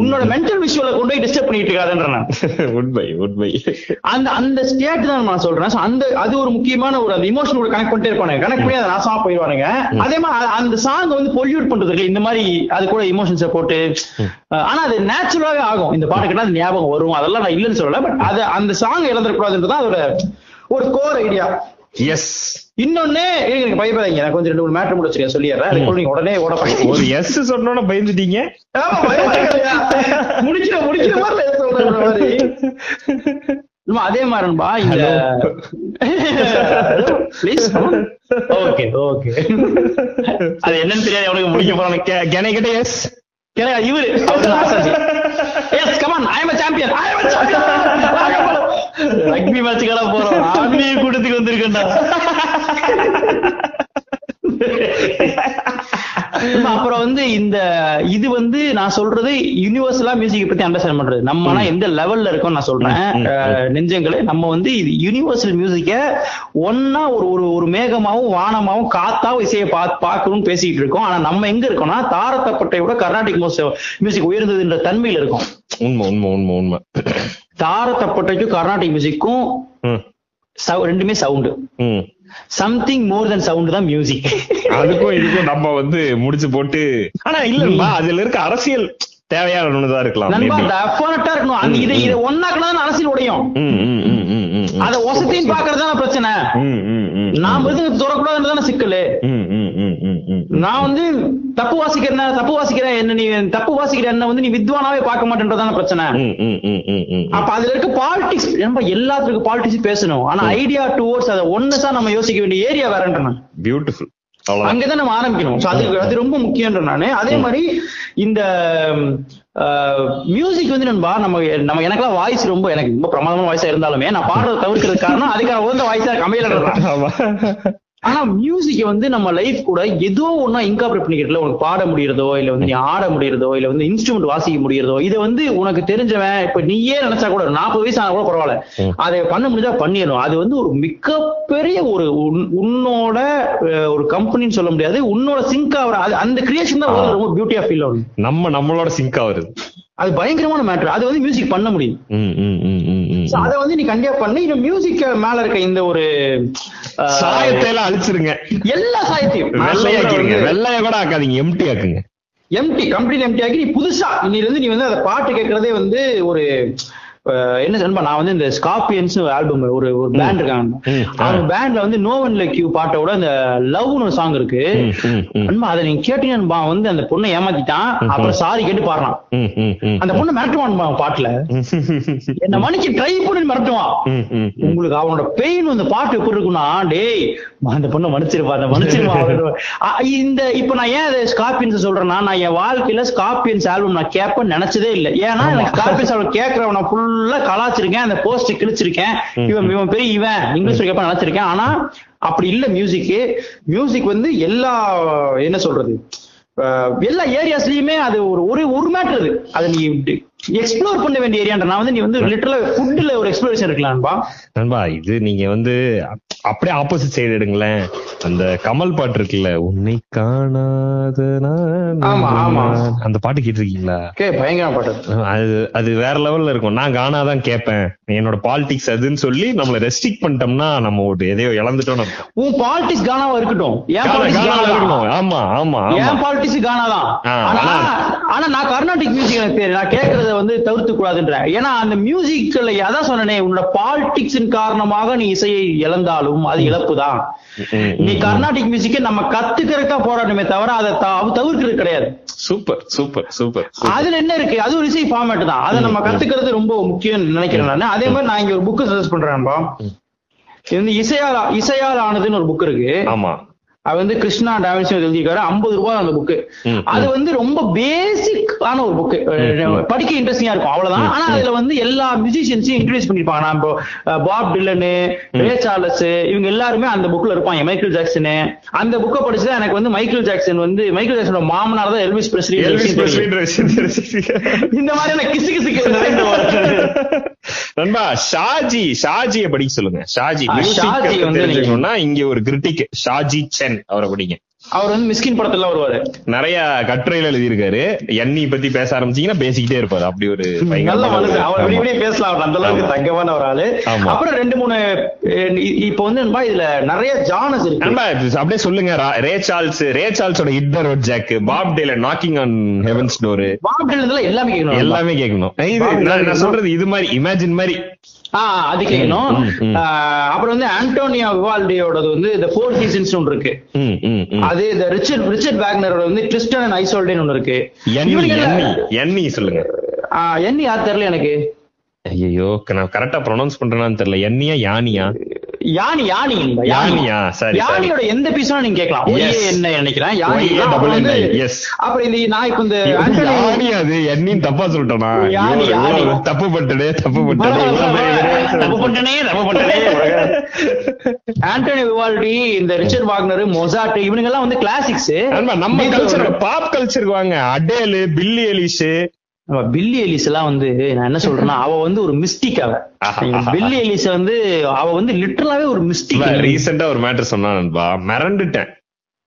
உன்னோட மென்டல் விஷுவலை கொண்டு போய் டிஸ்டர்ப் பண்ணிட்டு இருக்காதுன்ற நான். உண்மை உண்மை. அந்த அந்த ஸ்டேட் தான் நான் சொல்றேன். அந்த அது ஒரு முக்கியமான ஒரு அந்த இமோஷனோட கனெக்ட் பண்ணிட்டே இருப்பானுங்க. கனெக்ட் பண்ணி அதை நாசமா போயிடுவானுங்க. அதே மாதிரி அந்த சாங் வந்து பொல்யூட் பண்றது இருக்கு. இந்த மாதிரி அது கூட இமோஷன்ஸை போட்டு ஆனா அது நேச்சுரலாவே ஆகும். இந்த பாட்டு கேட்டா அது ஞாபகம் வரும். அதெல்லாம் நான் இல்லைன்னு சொல்லல. பட் அது அந்த சாங் இழந்துடக்கூடாதுன்றது அதோட ஒரு கோர் ஐடியா எஸ் இன்னொன்னு எனக்கு பயப்படாதீங்க. நான் கொஞ்சம் ரெண்டு மூணு மேட்டர் முடிச்சிருக்கேன் சொல்லிடுறேன். நீங்க உடனே ஓட ஒரு எஸ் சொன்னோட பயந்துட்டீங்க. முடிச்சிட முடிக்கிற மாதிரி. மாதிரி அதே மாதிரின்பா இந்த ப்ளீஸ் ஓகே ஓகே அது என்னன்னு தெரியாது அவனுக்கு முடிக்க போறானு. கேனை கிட்ட எஸ் இவரு அவர் ஆசாஜி yes come on I am champion I am champion rugby மேட்சுக்கெல்லாம் போறோம். ஆன்மீக கூட்டத்துக்கு வந்திருக்கேன்டா. அப்புறம் வந்து இந்த இது வந்து நான் சொல்றது யூனிவர்சலா மியூசிக் பத்தி அண்டர்ஸ்டாண்ட் பண்றது. நம்ம ஆனா எந்த லெவல்ல இருக்கோம் நான் சொல்றேன். நெஞ்சங்களே நம்ம வந்து இது யூனிவர்சல் மியூசிக்க ஒன்னா ஒரு ஒரு ஒரு மேகமாவும் வானமாவும் காத்தாவும் இசையை பா பார்க்கணும்னு பேசிட்டு இருக்கோம். ஆனா நம்ம எங்க இருக்கோம்னா தாரத்தப்பட்டை விட கர்நாடிக் மியூசிக் உயர்ந்ததுன்ற தன்மையில இருக்கும். உண்மை உண்மை உண்மை உண்மை. தாரத்தப்பட்டைக்கும் கர்நாடிக் மியூசிக்கும் ரெண்டுமே sound. Something more than sound தான் மியூசிக் அதுக்கும் இதுக்கும் நம்ம வந்து முடிச்சு போட்டு ஆனா இல்லம்மா அதுல இருக்க அரசியல் தேவையான ஒண்ணுதான் இருக்கலாம் இருக்கணும். அந்த இதை இதை ஒன்னாக்குனா அரசியல் உடையும். அத ஒசத்தின்னு பாக்குறது பிரச்சனை? நாம எதுவும் தொடக்கூடாதுன்னு தானே சிக்கலு. நான் வந்து தப்பு வாசிக்கிறேன் தப்பு வாசிக்கிறேன் என்ன நீ தப்பு வாசிக்கிற என்ன வந்து நீ வித்வானாவே பார்க்க மாட்டேன்றதான பிரச்சனை. அப்ப அதுல இருக்க பாலிடிக்ஸ் நம்ம எல்லாத்துக்கும் பாலிடிக்ஸ் பேசணும். ஆனா ஐடியா டுவோர்ட்ஸ் அதை ஒன்னஸா நம்ம யோசிக்க வேண்டிய ஏரியா வேறன்றேன் பியூட்டிஃபுல் அங்கதான் நம்ம ஆரம்பிக்கணும். அது அது ரொம்ப முக்கியன்ற நானு. அதே மாதிரி இந்த மியூசிக் வந்து நண்பா நம்ம நம்ம எனக்கெல்லாம் வாய்ஸ் ரொம்ப எனக்கு ரொம்ப பிரமாதமான வாய்ஸா இருந்தாலுமே நான் பாடுறத தவிர்க்கிறது காரணம் அதுக்கான உகந்த வாய்ஸா ஆமா. ஆனா மியூசிக் வந்து நம்ம லைஃப் கூட ஏதோ ஒன்னா இன்கார்பரேட் பண்ணிக்கிறதுல உனக்கு பாட முடியறதோ இல்ல வந்து நீ ஆட முடியறதோ இல்ல வந்து இன்ஸ்ட்ருமெண்ட் வாசிக்க முடியறதோ இதை வந்து உனக்கு தெரிஞ்சவன் இப்ப நீயே நினைச்சா கூட நாற்பது வயசு ஆனா கூட பரவாயில்ல. அதை பண்ண முடிஞ்சா பண்ணிடணும். அது வந்து ஒரு மிகப்பெரிய ஒரு உன்- உன்னோட ஒரு கம்பெனின்னு சொல்ல முடியாது. உன்னோட சிங்க் ஆகிற அது அந்த கிரியேஷன் தான் ரொம்ப பியூட்டியா ஃபீல் ஆகும் நம்ம நம்மளோட சிங்க் ஆகுறது அது பயங்கரமான மேட்டர் அது வந்து மியூசிக் பண்ண முடியும். அத வந்து நீ கண்டிப்பா பண்ணி. இந்த மியூசிக் மேல இருக்க இந்த ஒரு சாயத்தை எல்லாம் அழிச்சிருங்க. எல்லா சாயத்தையும். வெள்ளையாக்கிருங்க வெள்ளைய கூட ஆக்காதீங்க. எம்டி ஆக்குங்க. எம்டி கம்ப்ளீட் எம்டி ஆக்கி நீ புதுசா வந்து நீ வந்து அந்த பாட்டு கேட்கறதே வந்து ஒரு என்ன சொல்லுமா நான் வந்து இந்த ஸ்கார்பியன்ஸ் ஆல்பம் ஒரு ஒரு பேண்ட் இருக்காங்க. அவங்க பேண்ட்ல வந்து நோ ஒன் லைக் யூ பாட்டோட அந்த லவ்னு ஒரு சாங் இருக்கு. அன்பா அதை நீங்க கேட்டீங்கன்னா வந்து அந்த பொண்ணை ஏமாத்திட்டான். அப்புறம் சாரி கேட்டு பாடுறான். அந்த பொண்ணு மிரட்டுவான் அவன் பாட்டுல. என்ன மணிக்கு ட்ரை பண்ணி மிரட்டுவான். உங்களுக்கு அவனோட பெயின் அந்த பாட்டு எப்படி இருக்கும்னா டேய் அந்த பொண்ணை மன்னிச்சிருப்பா அந்த மன்னிச்சிருப்பா இந்த இப்ப நான் ஏன் அதை ஸ்கார்பியன்ஸ் சொல்றேன்னா நான் என் வாழ்க்கையில ஸ்கார்பியன்ஸ் ஆல்பம் நான் கேட்பேன் நினைச்சதே இல்ல. ஏன்னா எனக்கு ஸ்கார்பியன்ஸ் ஆல்பம் கேட்கறவன ஃபுல்லா கலாச்சிருக்கேன் அந்த போஸ்ட் கிழிச்சிருக்கேன். இவன் இவன் பெரிய இவன் இங்கிலீஷ் கேட்ப நினைச்சிருக்கேன் ஆனா அப்படி இல்ல மியூசிக் மியூசிக் வந்து எல்லா என்ன சொல்றது எல்லா ஏரியாஸ்லயுமே அது ஒரு ஒரு ஒரு மேட்டர் அதை. நீ எக்ஸ்ப்ளோர் பண்ண வேண்டிய ஏரியான்ற நான் வந்து நீ வந்து லிட்டரலா ஃபுட்ல ஒரு எக்ஸ்ப்ளோரேஷன் இருக்கலாம்பா நண்பா இது நீங்க வந்து அப்- அப்படியே ஆப்போசிட் சைடு எடுங்களேன். அந்த கமல் பாட்டு இருக்குல்ல உன்னை காணாத நான் ஆமா, ஆமா. அந்த பாட்டு கேட்டிருக்கீங்களா? பயங்கர பாட்டு. அது அது வேற லெவல்ல இருக்கும். நான் காணாதான் கேட்பேன். என்னோட பாலிடிக்ஸ் அதுன்னு சொல்லி நம்மள ரெஸ்ட்ரிக்ட் பண்ணிட்டோம்னா நம்ம ஒரு எதையோ இழந்துட்டோம். உன் பாலிடிக்ஸ் கானாவா இருக்கட்டும். என் பாலிடிக்ஸ் இருக்கணும். ஆமா ஆமா என் பாலிடிக்ஸ் கானா தான் ஆனா நான் கர்நாடிக் மியூசிக் எனக்கு நான் கேட்கறத வந்து தவிர்த்து கூடாதுன்ற. ஏன்னா அந்த மியூசிக்ல அதான் சொன்னனே உன்னோட பாலிடிக்ஸின் காரணமாக நீ இசையை இழந்தாலும் அது இழப்பு தான் நீ கர்நாடிக் மியூசிக்கை நம்ம கத்துக்கிறதுக்கா போராட்டமே தவிர அதை தவிர்க்கிறது கிடையாது. சூப்பர் சூப்பர் சூப்பர் அதுல என்ன இருக்கு? அது ஒரு இசை ஃபார்மேட் தான். அதை நம்ம கத்துக்கிறது ரொம்ப முக்கியம் நினைக்கிறேன் நான். அதே மாதிரி நான் இங்க ஒரு புக் சஜஸ்ட் பண்றேன்பா இது வந்து இசையால் இசையால் ஆனதுன்னு ஒரு புக் இருக்கு. ஆமா. அது வந்து கிருஷ்ணா டாவின்சி எழுதியிருக்காரு. ஐம்பது ரூபாய் அந்த புக்கு அது வந்து ரொம்ப பேசிக்கான ஒரு புக்கு படிக்க இன்ட்ரெஸ்டிங்கா இருக்கும் அவ்வளவுதான். ஆனா அதுல வந்து எல்லா மியூசிஷியன்ஸையும் இன்ட்ரடியூஸ் பண்ணிருப்பாங்க நான் இப்போ பாப் டில்லனு ரே சார்லஸ் இவங்க எல்லாருமே அந்த புக்ல இருப்பாங்க. Michael Jackson. அந்த புக்கை படிச்சுதான் எனக்கு வந்து மைக்கேல் ஜாக்சன் வந்து மைக்கேல் ஜாக்சனோட மாமனார் தான் எல்விஸ் பிரஸ்லி இந்த மாதிரியான கிசு ஒரு- நண்பா ஷாஜி ஷாஜியை படிக்க சொல்லுங்க. ஷாஜி மியூசிக் ஷாஜி வந்து தெரிஞ்சுக்கணும்னா இங்க ஒரு கிரிட்டிக் ஷாஜி சென் அவரை படிங்க. அவர் வந்து மிஸ்கின் படத்துல வருவாரு. நிறைய கட்டுரைகள் எழுதியிருக்காரு. எண்ணி பத்தி பேச ஆரம்பிச்சீங்கன்னா பேசிக்கிட்டே இருப்பாரு. அப்படி ஒரு நல்ல மனுஷன் அவர் விடிய பேசலாம். அவர் அந்த அளவுக்கு. தங்கமான ஒரு ஆளு. அப்புறம் ரெண்டு மூணு இப்ப வந்து இதுல நிறைய ஜானஸ் இருக்கு. அப்படியே சொல்லுங்க. ரா- சார்ல்ஸ் ரே சார்ல்ஸோட ஹிட்னர் ஜாக் பாப் டேல knocking on heaven's door Bob இதெல்லாம் எல்லாமே கேட்கணும் எல்லாமே கேட்கணும் நான் சொல்றது இது மாதிரி இமேஜின் மாதிரி. அது கேட்கணும் அப்புறம் வந்து ஆண்டோனியா விவால்டியோடது வந்து இந்த ஃபோர் சீசன்ஸ் ஒன்று இருக்கு. அது இந்த ரிச்சர்ட் ரிச்சர்ட் வேக்னரோட வந்து ட்ரிஸ்டன் அண்ட் ஐசோல்டேன் ஒன்று இருக்கு. எண்ணி சொல்லுங்க. ஆஹ், என்ன யார் தெரியல எனக்கு? ஐயோ நான் கரெக்டா ப்ரொனவுன்ஸ் பண்றேனான்னு தெரியல. எண்ணியா யானியா? யானி யானி யானியா சரி யானியோட எந்த பீஸும் நீங்க கேட்கலாம். Yes. என்ன நினைக்கிறேன் யானி ஒய், வந்து N, yes. அப்புறம் இந்த நான் இப்ப இந்த யானி அது? எண்ணின்னு தப்பா சொல்லிட்டோனா? யானி, யானி. தப்பு பண்ணிட்டே தப்பு பெரிய தப்பு பண்ணிட்டனே தப்பு பண்ணிட்டனே. ஆண்டனி விவால்டி இந்த ரிச்சர்ட் வாக்னர் மொசாட் இவனுங்க எல்லாம் வந்து கிளாசிக்ஸ் நம்ம கல்ச்சர் பாப் கல்ச்சருக்கு வாங்க. அடேலு பில்லி எலிஷ் பில்லி எலிஸ் எல்லாம் வந்து நான் என்ன சொல்றேன்னா அவ வந்து ஒரு மிஸ்டிக் அவ. பில்லி எலிஸ் வந்து அவ வந்து லிட்டரலாவே ஒரு மிஸ்டிக் ரீசெண்டா ஒரு மேட்டர் சொன்னா நண்பா. மிரண்டுட்டேன்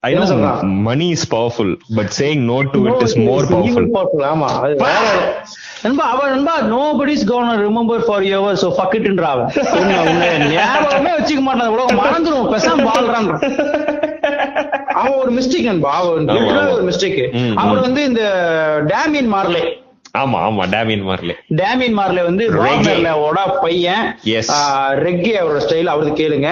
I know? Money is powerful but saying no to it is more powerful ஆமா நண்பா அவ நண்பா nobody's gonna remember for your so fuck இட்ன்ற அவ. ஞாபகமே வச்சுக்க மாட்டான். உலகம் மறந்துடும் பெசாம வாழ்றான். அவன் ஒரு மிஸ்டேக் நண்பா. அவன். ஒரு மிஸ்டேக் ம். வந்து இந்த டேமியன் மார்லே ஆமா ஆமா டேமியன் மார்லே டேமியன் மார்லே வந்து. ராக்னர்லோட பையன். ரெக்கே அவரோட ஸ்டைல் அவரது கேளுங்க.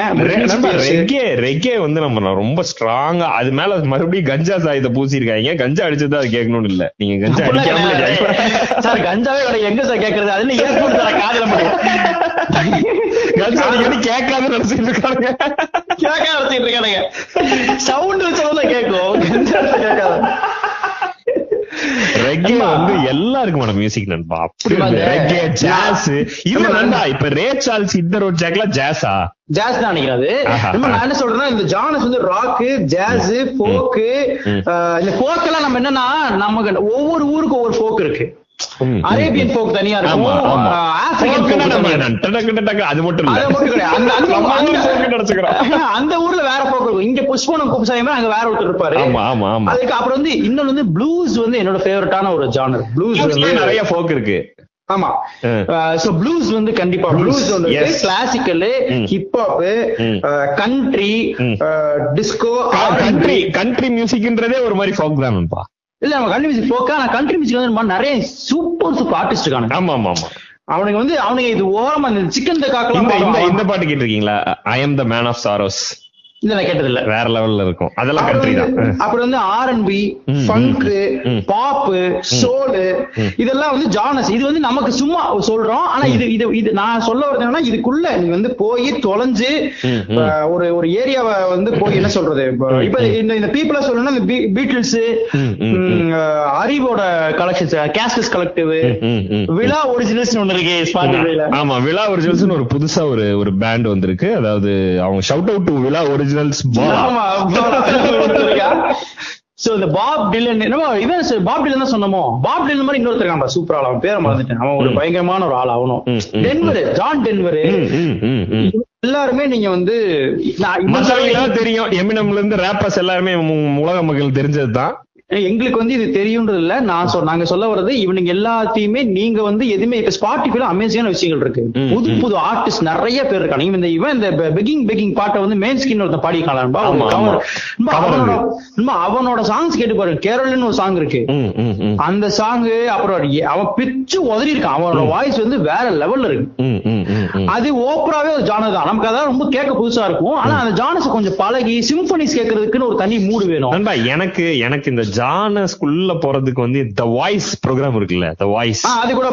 ரெக்கே ரெக்கே வந்து நம்ம ரொம்ப ஸ்ட்ராங்கா அது மேல மறுபடியும் கஞ்சா சாயத்தை பூசிருக்காங்க கஞ்சா அடிச்சது அது கேட்கணும்னு இல்ல. நீங்க கஞ்சா அடிக்காம. சார் கஞ்சாவே எங்க சார் கேக்குறது? அது என்ன ஏற்போர்ட் சார் காதல கஞ்சா அடிக்கடி கேட்காத நினைச்சிட்டு இருக்காங்க கேட்க நடத்திட்டு இருக்கானுங்க. சவுண்ட் வச்சதுல கேட்கும். கஞ்சா கேட்காத ரெக்கே. வந்து எல்லாருக்குமான மியூசிக் நண்பா. அப்படி நண்பா, இந்த- ரெக்கே ஜாஸ் இல்ல நண்பா, இப்ப ரே சார்ல்ஸ் இந்த ரோட் ஜாக்லாம் ஜாஸா ஜாஸ் தான் நினைக்கிறேன் நான் என்ன சொல்றேன்னா இந்த ஜானஸ் வந்து ராக்கு ஜாஸ் போக்கு. இந்த போக் எல்லாம் நம்ம என்னன்னா நமக்கு ஒவ்வொரு ஊருக்கு ஒவ்வொரு போக் இருக்கு. அரேபியன் போக் தனியா இருக்கும். அது மட்டும். அந்த- ஊர்ல வேற போக்கு இருக்கும். இங்க புஷ்பனம் குப்சாயமே அங்க வேற ஒருத்தர் இருப்பாரு. ஆமா ஆமா ஆமா. அதுக்கு அப்புறம் வந்து இன்னொன்னு வந்து ப்ளூஸ் வந்து என்னோட ஃபேவரட்டான ஒரு ஜானர் ப்ளூஸ் நிறைய ஃபோக் இருக்கு. ஆமா. சோ ப்ளூஸ் வந்து கண்டிப்பா ப்ளூஸ் வந்து. Classical. Hip hop. Country. Disco country country மியூசிக்ன்றதே ஒரு மாதிரி ஃபோக் தான் இல்ல நம்ம கண்ட்ரி மியூசிக் போக்கா நான் கண்ட்ரி மியூசிக் வந்து நிறைய சூப்பர் சூப்பர் ஆர்டிஸ்ட் இருக்கானுங்க ஆமா ஆமா ஆமா. அவனுக்கு வந்து அவனுக்கு இது ஓரமா இந்த சிக்கன் இந்த இந்த பாட்டு கேட்டிருக்கீங்களா? I am the man of sorrows இல்ல கேட்டது இல்ல வேற லெவல்ல இருக்கும். அதெல்லாம் கண்ட்ரி தான். அப்புறம் வந்து ஆர் அண்ட் பி ம், ஃபங்க். பாப் சோலு இதெல்லாம் வந்து ஜானஸ் இது வந்து நமக்கு சும்மா சொல்றோம். ஆனா இது இது இது நான் சொல்ல வரது என்னன்னா இதுக்குள்ள நீ வந்து போய் தொலைஞ்சு ஒரு ஒரு ஏரியாவை வந்து போய் என்ன சொல்றது? இப்ப இந்த இந்த பீப்புளா சொல்லணும்னா இந்த பீட்டில்ஸ் அறிவோட கலெக்ஷன்ஸ் கேஸ்கஸ் கலெக்டிவ். விழா ஒரிஜினல்ஸ் ஒண்ணு இருக்கு ஸ்பாட்டிஃபைல ஆமா விழா ஒரிஜினல்ஸ் ஒரு புதுசா ஒரு ஒரு பேண்ட் வந்திருக்கு. அதாவது அவங்க shout out to Vizha originals so இந்த பாப் டிலன் என்னமோ இவன் பாப் டிலன் தான் சொன்னமோ? பாப் டிலன் மாதிரி இன்னொருத்தர் இருக்கான் சூப்பர் ஆள். அவன் பேரை மறந்துட்டேன். அவன் ஒரு பயங்கரமான ஒரு ஆள் அவனும். ம், ம், டென்வர் ஜான் டென்வர் எல்லாருமே நீங்க வந்து தெரியும். எமினம்ல இருந்து ரேப்பர்ஸ் எல்லாருமே உலக மக்கள் தெரிஞ்சதுதான். எங்களுக்கு வந்து இது தெரியும்ன்றது இல்ல. நான் சொல் நாங்க சொல்ல வர்றது இவனுங்க எல்லாத்தையுமே நீங்க வந்து எதுவுமே இப்ப ஸ்பாட்டிஃபைல அமேசிங்கான விஷயங்கள் இருக்கு. புது புது ஆர்டிஸ்ட் நிறைய பேர் இருக்காங்க. இவன் இந்த இவன் இந்த பெகிங் பெகிங் பாட்டை வந்து மெயின் ஸ்கின் ஒருத்தன் பாடிக்கலாம் அவனோட சாங்ஸ் கேட்டு பாருங்க கேரளன்னு ஒரு சாங் இருக்கு. அந்த சாங் அப்புறம் அவன் பிச்சு உதறி இருக்கான். அவனோட வாய்ஸ் வந்து வேற லெவல்ல இருக்கு. அது ஓப்பராவே ஒரு ஜானர் தான். நமக்கு அதான் ரொம்ப கேட்க புதுசா இருக்கும். ஆனா அந்த ஜானஸ் கொஞ்சம் பழகி சிம்பனிஸ் கேட்கறதுக்குன்னு ஒரு தனி மூடு வேணும். எனக்கு எனக்கு இந்த ஜானஸ்குள்ள போறதுக்கு வந்து த வாய்ஸ் ப்ரோக்ராம் இருக்குல்ல த வாய்ஸ் அது கூட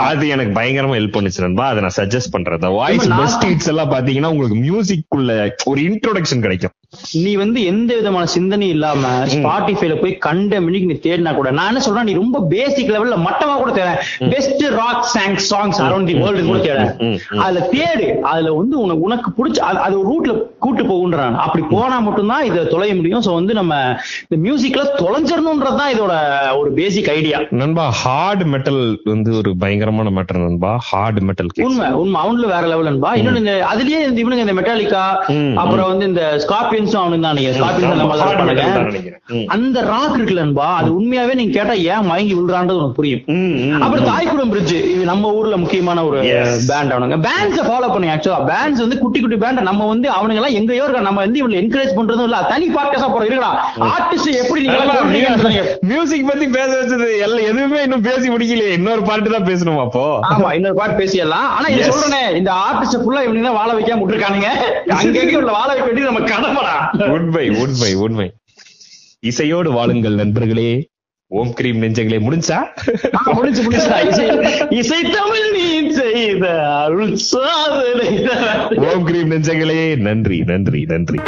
அது எனக்கு பயங்கரமா ஹெல்ப் பண்ணுச்சு நண்பா. அதை நான் சஜஸ்ட் பண்றேன். த வாய்ஸ் பெஸ்ட் ஹிட்ஸ் எல்லாம் பாத்தீங்கன்னா உங்களுக்கு மியூசிக் உள்ள ஒரு இன்ட்ரோடக்ஷன் கிடைக்கும். நீ வந்து எந்த விதமான சிந்தனையும் இல்லாம ஸ்பாட்டிஃபைல போய் கண்ட மினிக்கு நீ தேடினா கூட நான் என்ன சொல்றேன் நீ ரொம்ப பேசிக் லெவல்ல மட்டமா கூட தேட best rock song songs around the world கூட தேட. அதுல தேடு. அதுல வந்து உனக்கு உனக்கு பிடிச்ச அது- ரூட்ல கூட்டு போகுன்றான் அப்படி போனா மட்டும்தான் இதை தொலைய முடியும். சோ வந்து நம்ம இந்த மியூசிக்ல தொலைஞ்சிடணும்ன்றதுதான் இதோட ஒரு பேசிக் ஐடியா நண்பா ஹார்ட் மெட்டல் வந்து ஒரு பயங்கரமான மேட்டர் நண்பா. ஹார்ட் மெட்டல் உண்மை உண்மை. அவனுல வேற லெவல்ன்பா இன்னொன்னு இந்த அதுலயே இந்த இவனுங்க இந்த மெட்டாலிக்கா அப்புறம் வந்து இந்த ஸ்கார்பியன்ஸும் அவனுக்கு தான் ஸ்கார்பியன்ஸ் அந்த ராக் இருக்குல்லன்பா அது உண்மையாவே நீங்க கேட்டா ஏன் மயங்கி விழுறான்றது உனக்கு புரியும். அப்புறம் தாய்குடம் பிரிட்ஜ் இது நம்ம ஊர்ல முக்கியமான ஒரு. பேண்ட் அவனுங்க. பேண்ட்ஸ ஃபாலோ பண்ணி ஆக்சுவலா பேண்ட்ஸ் வந்து குட்டி குட்டி பேண்ட் நம்ம வந்து அவனுங்க எல்லாம் எங்கேயோ இருக்கா நம்ம வந்து இவங்களை என்கரேஜ் பண்றதும் இல்ல. தனி பாட்காஸ்டா போறோம் இருக்கா ஆர்டிஸ்ட் எப்படி நீங்க மியூசிக் பத்தி பேச வச்சது எல்லாம் எதுவுமே இன்னும் பேசி முடிக்கலையே. இன்னொரு பாட்டு தான் பேசணுமா அப்போ? ஆமா இன்னொரு பாட்டு பேசிடலாம். ஆனா இது. சொல்றேனே இந்த ஆர்டிஸ்ட் ஃபுல்லா இவனுங்க தான் வாழ வைக்காம விட்டுருக்கானுங்க. அங்கங்க உள்ள வாழ வைக்க வேண்டியது நம்ம கடமைடா. உண்மை உண்மை உண்மை. இசையோடு வாழுங்கள் நண்பர்களே. ஓம் கிரீம் நெஞ்சங்களே. முடிஞ்சா? முடிஞ்சு முடிஞ்சா. இசை. இசை தமிழ் நீ செய்த அருள் சாதனை. ஓம் கிரீம் நெஞ்சங்களே. நன்றி நன்றி நன்றி.